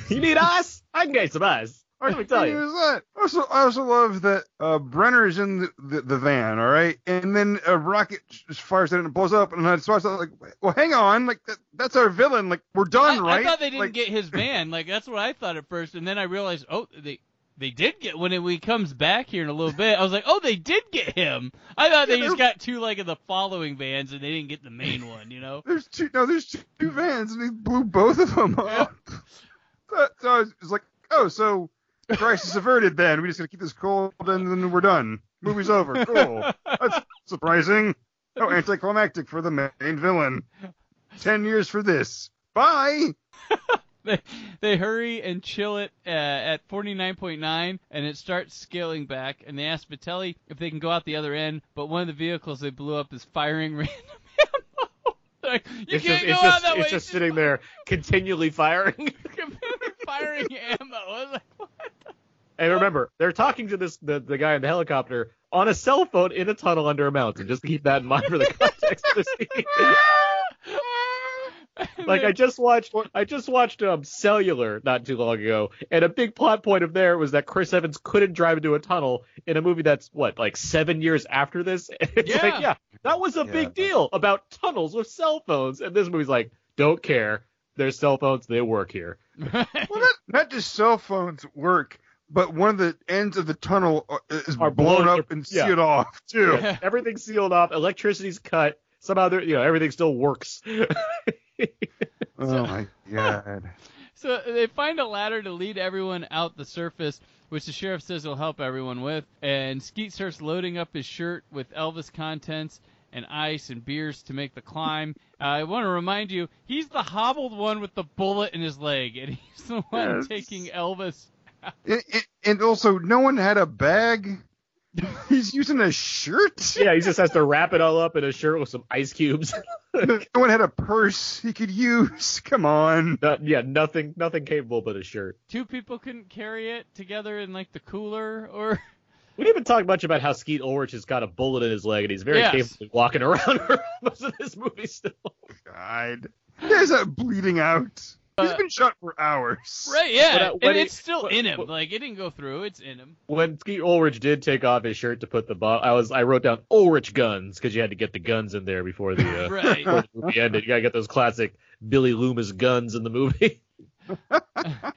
[laughs] You need ice? I can get some ice. Let me tell you. [laughs] That? Also, I also love that uh, Brenner's in the, the, the van, all right, and then a rocket just fires at it and blows up, and I so I was like, well, hang on, like that, that's our villain, like we're done, I, right? I thought they didn't Like, get his van. Like that's what I thought at first, and then I realized, oh, they they did get when it, when he comes back here in a little bit. I was like, oh, they did get him. I thought they Yeah, just they're- got two like of the following vans, and they didn't get the main one. You know? [laughs] There's two, no, there's two, two vans, and he blew both of them up. So, so I was, like, oh, so crisis [laughs] averted. Then we just gonna keep this cold, and then we're done. Movie's over. Cool. That's surprising. Oh, [laughs] anticlimactic for the main villain. Ten years for this. Bye. [laughs] they they hurry and chill it uh, at 49.9 and it starts scaling back and they ask Vitelli if they can go out the other end but one of the vehicles they blew up is firing random like, you It's can't just, go it's out just, that way it's just sitting there continually firing. [laughs] firing ammo I was like what And remember, they're talking to this the, the guy in the helicopter on a cell phone in a tunnel under a mountain. Just keep that in mind for the [laughs] context of the scene. [laughs] [laughs] like I just watched I just watched um Cellular not too long ago, and a big plot point of there was that Chris Evans couldn't drive into a tunnel in a movie that's what like seven years after this. [laughs] It's Yeah. like yeah, that was a big deal about tunnels with cell phones, and this movie's like don't care. There's cell phones, they work here. [laughs] Well, not, not just cell phones work, but one of the ends of the tunnel uh, is Are blown blown- up and yeah. sealed off too. Yeah, everything's sealed off, electricity's cut. Somehow, there- you know, everything still works. [laughs] Oh my god. [laughs] So they find a ladder to lead everyone out the surface, which the sheriff says will help everyone with. And Skeet starts loading up his shirt with Elvis contents and ice and beers to make the climb. [laughs] Uh, I want to remind you, he's the hobbled one with the bullet in his leg, and he's the one Yes. taking Elvis. And, and- and also, no one had a bag. [laughs] He's using a shirt. yeah, he just has to wrap it all up in a shirt with some ice cubes. [laughs] No one had a purse he could use. [laughs] Come on. No- yeah, nothing, nothing capable but a shirt. Two people couldn't carry it together in like the cooler, or We didn't even talk much about how Skeet Ulrich has got a bullet in his leg and he's very Yes. capable of walking around for most of this movie still. God. There's a bleeding out. He's been shot for hours. [laughs] right? Yeah, When I- and when he- it's still when- in him. when- like it didn't go through. It's in him. When Skeet Ulrich did take off his shirt to put the bomb, I was I wrote down Ulrich guns because you had to get the guns in there before the, [laughs] uh, Right. before the movie ended. You gotta get those classic Billy Loomis guns in the movie. [laughs]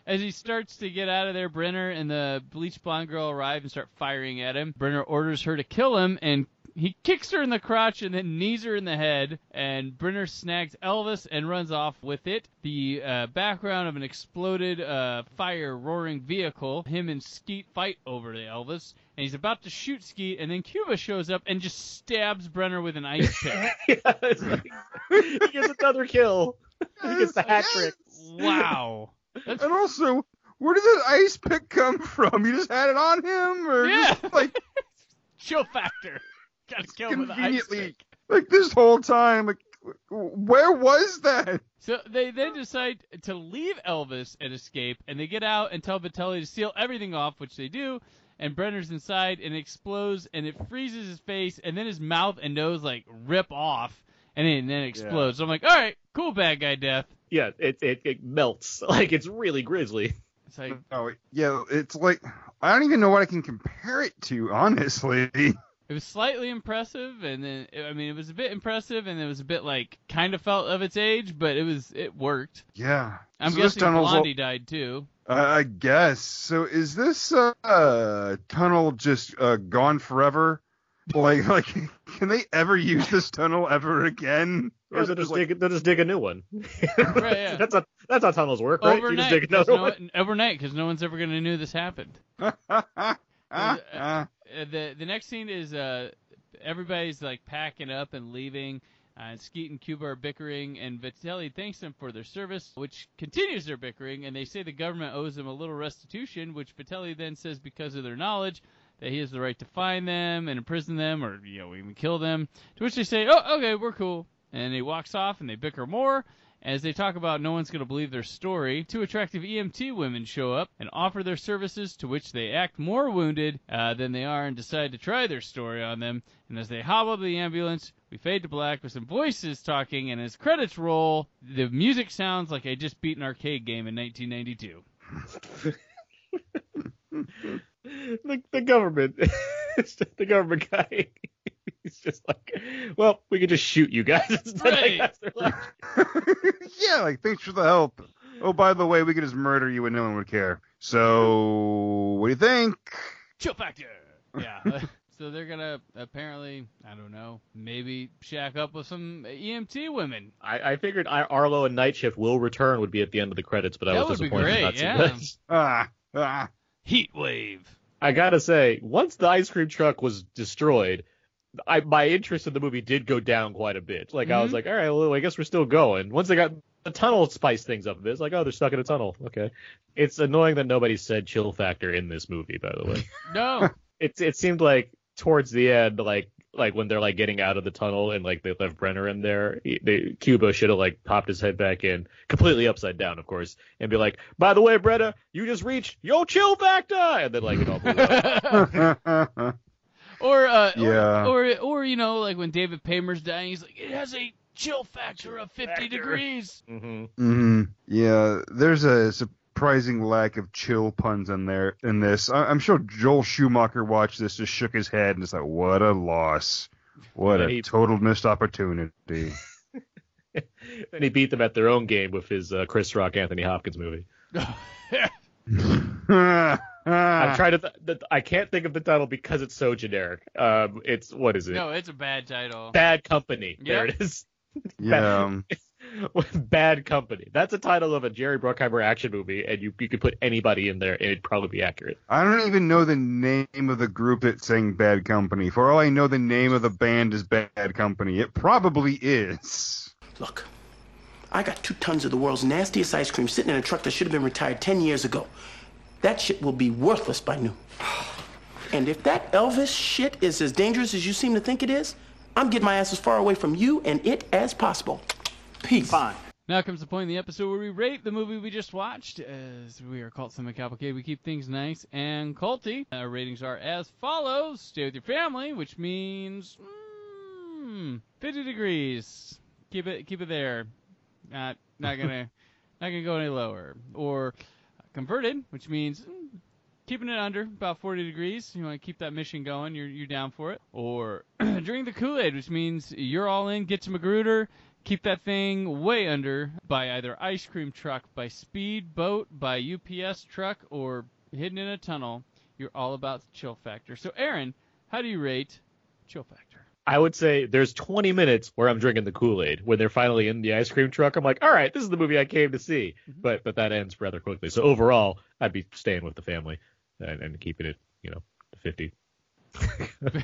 As he starts to get out of there, Brenner and the bleach blonde girl arrive and start firing at him. Brenner orders her to kill him, and he kicks her in the crotch and then knees her in the head. And Brenner snags Elvis and runs off with it. The uh, background of an exploded, uh, fire roaring vehicle. Him and Skeet fight over to Elvis, and he's about to shoot Skeet, and then Cuba shows up and just stabs Brenner with an ice [laughs] pick. yeah, like, [laughs] he gets another kill. He gets the hat trick. wow. That's [laughs] And also, where did that ice pick come from? You just had it on him, or Yeah. just, like chill factor. Gotta kill him with an ice conveniently, like this whole time, like where was that? So they then decide to leave Elvis and escape, and they get out and tell Vitelli to seal everything off, which they do. And Brenner's inside, and it explodes, and it freezes his face, and then his mouth and nose like rip off, and then, then it explodes. So I'm like, all right, cool, bad guy death. Yeah, it, it it melts [laughs] like it's really grisly. It's like Oh yeah, it's like I don't even know what I can compare it to, honestly. [laughs] it was slightly impressive, and then I mean it was a bit impressive, and it was a bit like kind of felt of its age, but it was it worked. Yeah. I'm So this guessing tunnel's all- Blondie died too. Uh, I guess. So is this uh, tunnel just uh, gone forever? Like, [laughs] like, can they ever use this tunnel ever again? Or is they'll it just, like- dig, they'll just dig a new one. Right, yeah. [laughs] that's how that's how tunnels work, right? You just Overnight, dig 'cause another no, one. overnight, because no one's ever gonna know this happened. [laughs] Uh, the the next scene is uh everybody's like packing up and leaving. Uh, Skeet and Cuba are bickering, and Vitelli thanks them for their service, which continues their bickering. And they say the government owes them a little restitution, which Vitelli then says because of their knowledge that he has the right to find them and imprison them, or you know even kill them. To which they say, "Oh, okay, we're cool." And he walks off, and they bicker more. As they talk about no one's going to believe their story, two attractive EMT women show up and offer their services, to which they act more wounded uh, than they are and decide to try their story on them. And as they hobble to the ambulance, we fade to black with some voices talking, and as credits roll, the music sounds like I just beat an arcade game in 1992. [laughs] the, the government, [laughs] the government guy, just like, well, we could just shoot you guys [laughs] instead. Right. guess. Like, [laughs] yeah, like thanks for the help. Oh, by the way, we could just murder you and no one would care. So, what do you think? Chill factor. Yeah. [laughs] so they're gonna apparently, I don't know, maybe shack up with some EMT women. I, I figured I, Arlo and Night Shift will return would be at the end of the credits, but I That was would be disappointed great, not to see yeah. that. Ah, ah. Heat wave. I gotta say, once the ice cream truck was destroyed, I my interest in the movie did go down quite a bit. Like I was Mhm. like, all right, well, I guess we're still going. Once they got the tunnel spice things up a bit, it's like, oh, they're stuck in a tunnel. Okay, it's annoying that nobody said chill factor in this movie. By the way, [laughs] No. [laughs] it's it seemed like towards the end, like like when they're like getting out of the tunnel and like they left Brenner in there, he, they, Cuba should have like popped his head back in, completely upside down, of course, and be like, by the way, Brenner, you just reached your chill factor, and then like it all blew up. [laughs] or uh Yeah. or, or or you know, like when David Paymer's dying, he's like, it has a chill factor of 50 degrees. hmm hmm Yeah, there's a surprising lack of chill puns in there in this. I- I'm sure Joel Schumacher watched this, just shook his head, and just like, what a loss. What Yeah, a total missed opportunity. [laughs] and he beat them at their own game with his uh, Chris Rock Anthony Hopkins movie. [laughs] [laughs] Ah. I'm trying to. Th- th- I can't think of the title because it's so generic. Um, it's what is it? no, it's a bad title. Bad Company. There it is. [laughs] yeah. um, [laughs] Bad Company. That's a title of a Jerry Bruckheimer action movie, and you you could put anybody in there, and it'd probably be accurate. I don't even know the name of the group that sang Bad Company. For all I know, the name of the band is Bad Company. It probably is. Look, I got two tons of the world's nastiest ice cream sitting in a truck that should have been retired 10 years ago. That shit will be worthless by noon. And if that Elvis shit is as dangerous as you seem to think it is, I'm getting my ass as far away from you and it as possible. Peace. Fine. Now comes the point in the episode where we rate the movie we just watched. As we are Cult Cinema Cavalcade, we keep things nice and culty. Our ratings are as follows: Stay with your family, which means mm, 50 degrees. Keep it, keep it there. Not, not gonna, [laughs] not gonna go any lower. Or converted, which means mm, keeping it under about 40 degrees. You want to keep that mission going. You're, you're down for it. Or [clears throat] drink the Kool-Aid, which means you're all in. Get to Magruder. Keep that thing way under by either ice cream truck, by speed boat, by UPS truck, or hidden in a tunnel. You're all about the chill factor. So, Aaron, how do you rate chill factor? I would say there's 20 minutes where I'm drinking the Kool-Aid. When they're finally in the ice cream truck, I'm like, all right, this is the movie I came to see. But but that ends rather quickly. So overall, I'd be staying with the family and, and keeping it, you know, to 50.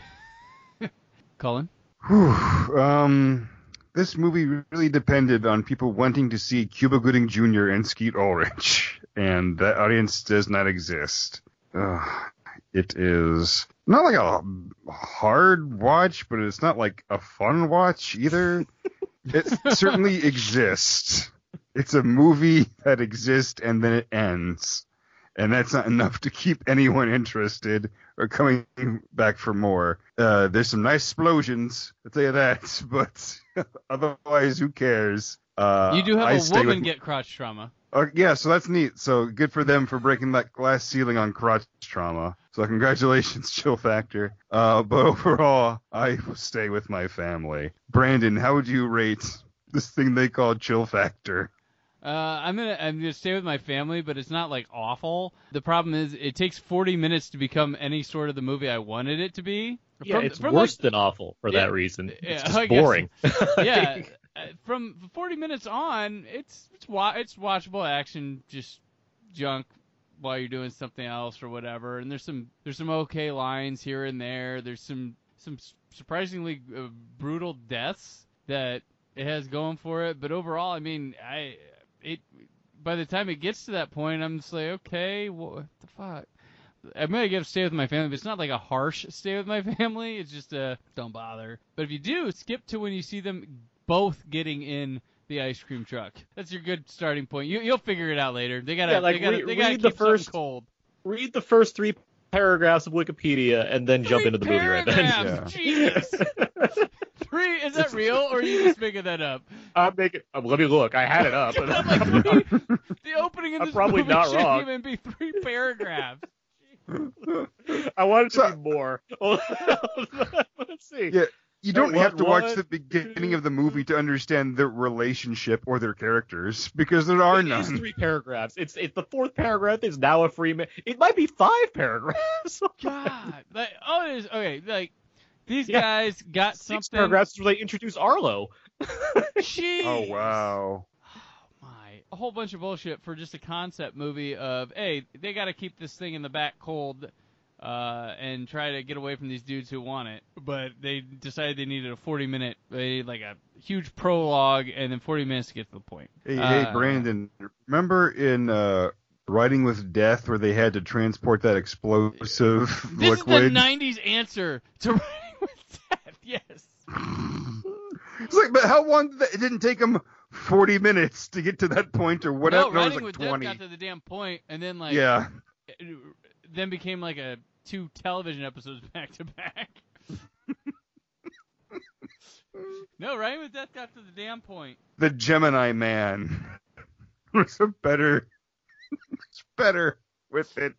[laughs] Colin? Whew, um, this movie really depended on people wanting to see Cuba Gooding Jr. and Skeet Ulrich, and that audience does not exist. Ugh, it is not like a hard watch, but it's not like a fun watch either. it [laughs] certainly exists. It's a movie that exists and then it ends. And that's not enough to keep anyone interested or coming back for more. Uh, there's some nice explosions, I'll tell you that, [laughs] but otherwise, who cares? Uh, you do have I a woman with- get crotch trauma. uh, yeah, so that's neat. So good for them for breaking that glass ceiling on crotch trauma. So congratulations, [laughs] Chill Factor. Uh, but overall, I stay with my family. Brandon, how would you rate this thing they call Chill Factor? Uh, I'm gonna I'm gonna stay with my family, but it's not like awful. The problem is it takes 40 minutes to become any sort of the movie I wanted it to be. Yeah, From- it's from, worse like- than awful for Yeah, that reason. yeah, It's just [laughs] boring. [laughs] yeah, from 40 minutes on, it's it's wa- it's watchable action, just junk while you're doing something else or whatever. And there's some there's some okay lines here and there. There's some some surprisingly uh, brutal deaths that it has going for it. But overall, I mean, I it by the time it gets to that point, I'm just like, okay, what the fuck. I'm gonna give stay with my family, but it's not like a harsh stay with my [laughs] family. It's just a don't bother. But if you do, skip to when you see them both getting in the ice cream truck. That's your good starting point. You you'll figure it out later. They gotta Yeah, like, they gotta read- they gotta read the keep something first- cold. Read the first three paragraphs of Wikipedia and then jump into the movie right then. Paragraphs, Jesus. [laughs] Three is that real or are you just making that up? I'm making. um, let me look. I had it up. [laughs] [laughs] The opening of I'm this probably movie not shouldn't wrong. even be three paragraphs. I wanted to be more. Let's see. Yeah, you don't Oh, have what- to watch the beginning of the movie to understand their relationship or their characters because there are It is none. three paragraphs. It's it's the fourth paragraph is now a free man. It might be five paragraphs. [laughs] God, like oh, it is okay. Like these Yeah. guys got Six something. paragraphs where they introduce Arlo. Jeez. Oh wow. Oh, my a whole bunch of bullshit for just a concept movie of hey they got to keep this thing in the back cold uh, and try to get away from these dudes who want it but they decided they needed a 40 minute they like a huge prologue and then 40 minutes to get to the point Hey, hey, Uh, Brandon, remember in uh, Riding with Death where they had to transport that explosive this liquid? is the 90s answer to [laughs] Riding with Death yes [laughs] It's like, but how long? Did that, it didn't take them 40 minutes to get to that point or whatever. no, No, it was like with 20. Death got to the damn point and then like yeah. it then became like a two television episodes [laughs] back to back. no, Riding with Death got to the damn point. The Gemini Man [laughs] was a better. it's better with it.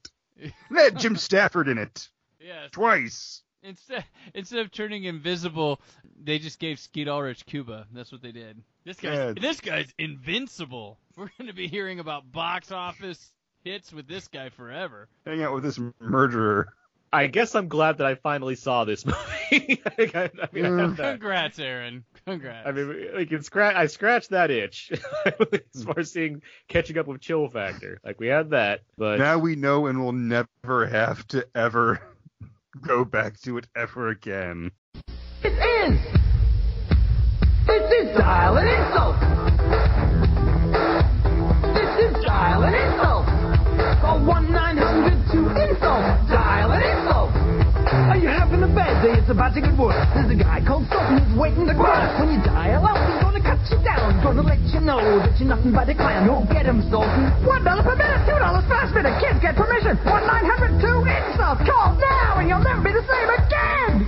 Had Jim Stafford in it Yes. twice. Instead, instead of turning invisible, they just gave Skeet Ulrich Cuba. That's what they did. This guy's Yeah. this guy's invincible. We're going to be hearing about box office hits with this guy forever. Hang out with this murderer. I guess I'm glad that I finally saw this [laughs] movie. [laughs] I, I mean, I. Mm. Congrats, Aaron. Congrats. I mean, like it scratch, I scratched that itch [laughs] as far as seeing catching up with Chill Factor. Like we had that, but Now we know and will never have to ever go back to it ever again. It is. This is dial and insult. About to get worse. There's a guy called Sultan who's waiting to burst. When you dial out, he's gonna cut you down. Gonna let you know that you're nothing but a clown. Go get him, Sultan. One dollar per minute, two dollars per minute. Kids get permission. One nine hundred two insult. Call now, and you'll never be the same again.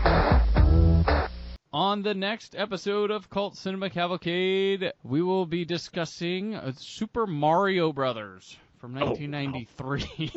On the next episode of Cult Cinema Cavalcade, we will be discussing uh, Super Mario Brothers from 1993.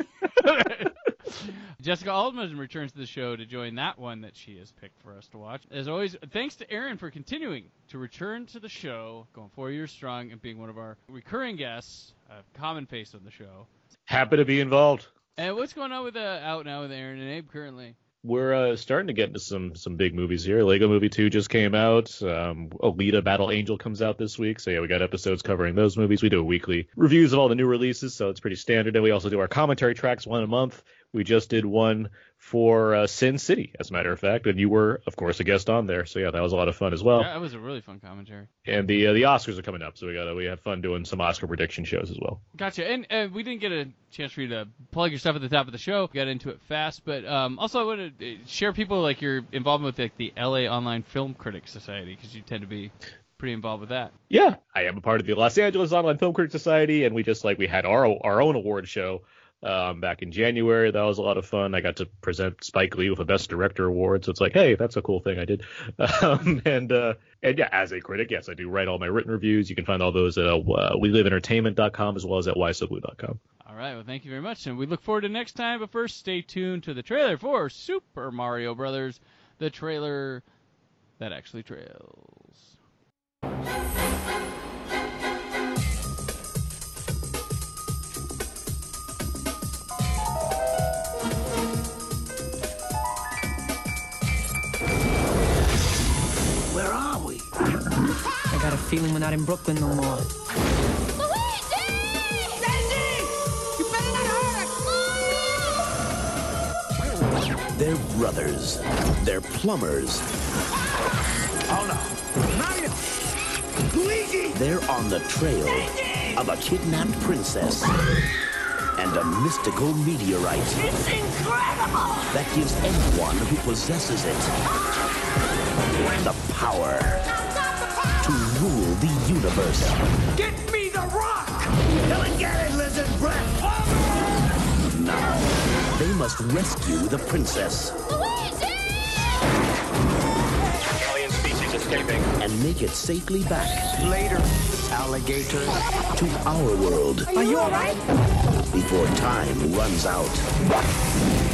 [laughs] [laughs] Jessica Altman returns to the show to join that one that she has picked for us to watch. As always, thanks to Aaron for continuing to return to the show, going four years strong and being one of our recurring guests, a common face on the show. happy to be involved. And what's going on with uh, out now with Aaron and Abe currently? We're uh, starting to get into some some big movies here. Lego Movie 2 just came out. Um, Alita Battle Angel comes out this week. So yeah, we got episodes covering those movies. We do weekly reviews of all the new releases, so it's pretty standard. And we also do our commentary tracks one a month. We just did one for uh, Sin City, as a matter of fact, and you were, of course, a guest on there. So yeah, that was a lot of fun as well. Yeah, that was a really fun commentary. And the uh, the Oscars are coming up, so we got we have fun doing some Oscar prediction shows as well. Gotcha. And uh, we didn't get a chance for you to plug your stuff at the top of the show. Got into it fast, but um, also I want to share people like your involvement with like the LA Online Film Critics Society because you tend to be pretty involved with that. Yeah, I am a part of the Los Angeles Online Film Critics Society, and we just like we had our our own award show um, back in January. That was a lot of fun. I got to present Spike Lee with a Best Director award, so it's like, hey, that's a cool thing I did. [laughs] Um, and uh, and yeah, as a critic, yes, I do write all my written reviews. You can find all those at uh, WeLiveEntertainment.com as well as at WhySoBlu.com. All right. Well, thank you very much, and we look forward to next time. But first, stay tuned to the trailer for Super Mario Brothers, the trailer that actually trails. I got a feeling we're not in Brooklyn no more. Luigi! Daisy! You better not hurt her! They're brothers. They're plumbers. Oh no. Mario! Luigi! They're on the trail of a kidnapped princess and a mystical meteorite It's incredible! that gives anyone who possesses it the power to rule the universe. Get me the rock! Come and get it, lizard breath! Now, they must rescue the princess. Alien species escaping. And make it safely back. Later, alligator. To our world. Are you alright? Before time runs out.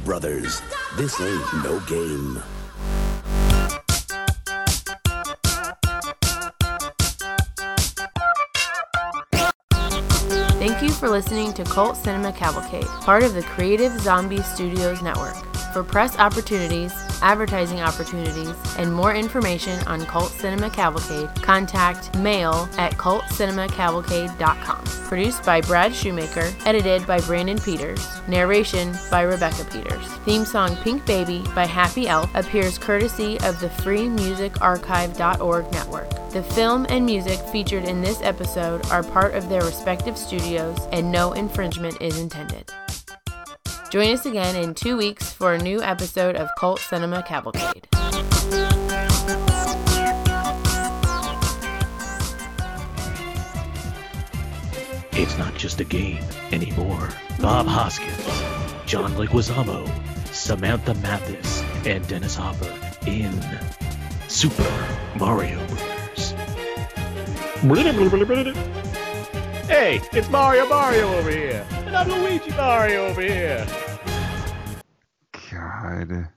Brothers. This ain't no game. Thank you for listening to Cult Cinema Cavalcade, part of the Creative Zombie Studios Network. For press opportunities, advertising opportunities, and more information on Cult Cinema Cavalcade, contact mail at cultcinemacavalcade.com. Produced by Brad Shoemaker, edited by Brandon Peters, narration by Rebecca Peters. Theme song Pink Baby by Happy Elf appears courtesy of the freemusicarchive.org network. The film and music featured in this episode are part of their respective studios, and no infringement is intended. Join us again in two weeks for a new episode of Cult Cinema Cavalcade. It's not just a game anymore. Bob Hoskins, John Leguizamo, Samantha Mathis, and Dennis Hopper in Super Mario Brothers. Hey, it's Mario Mario over here. And I'm Luigi Mario over here. God.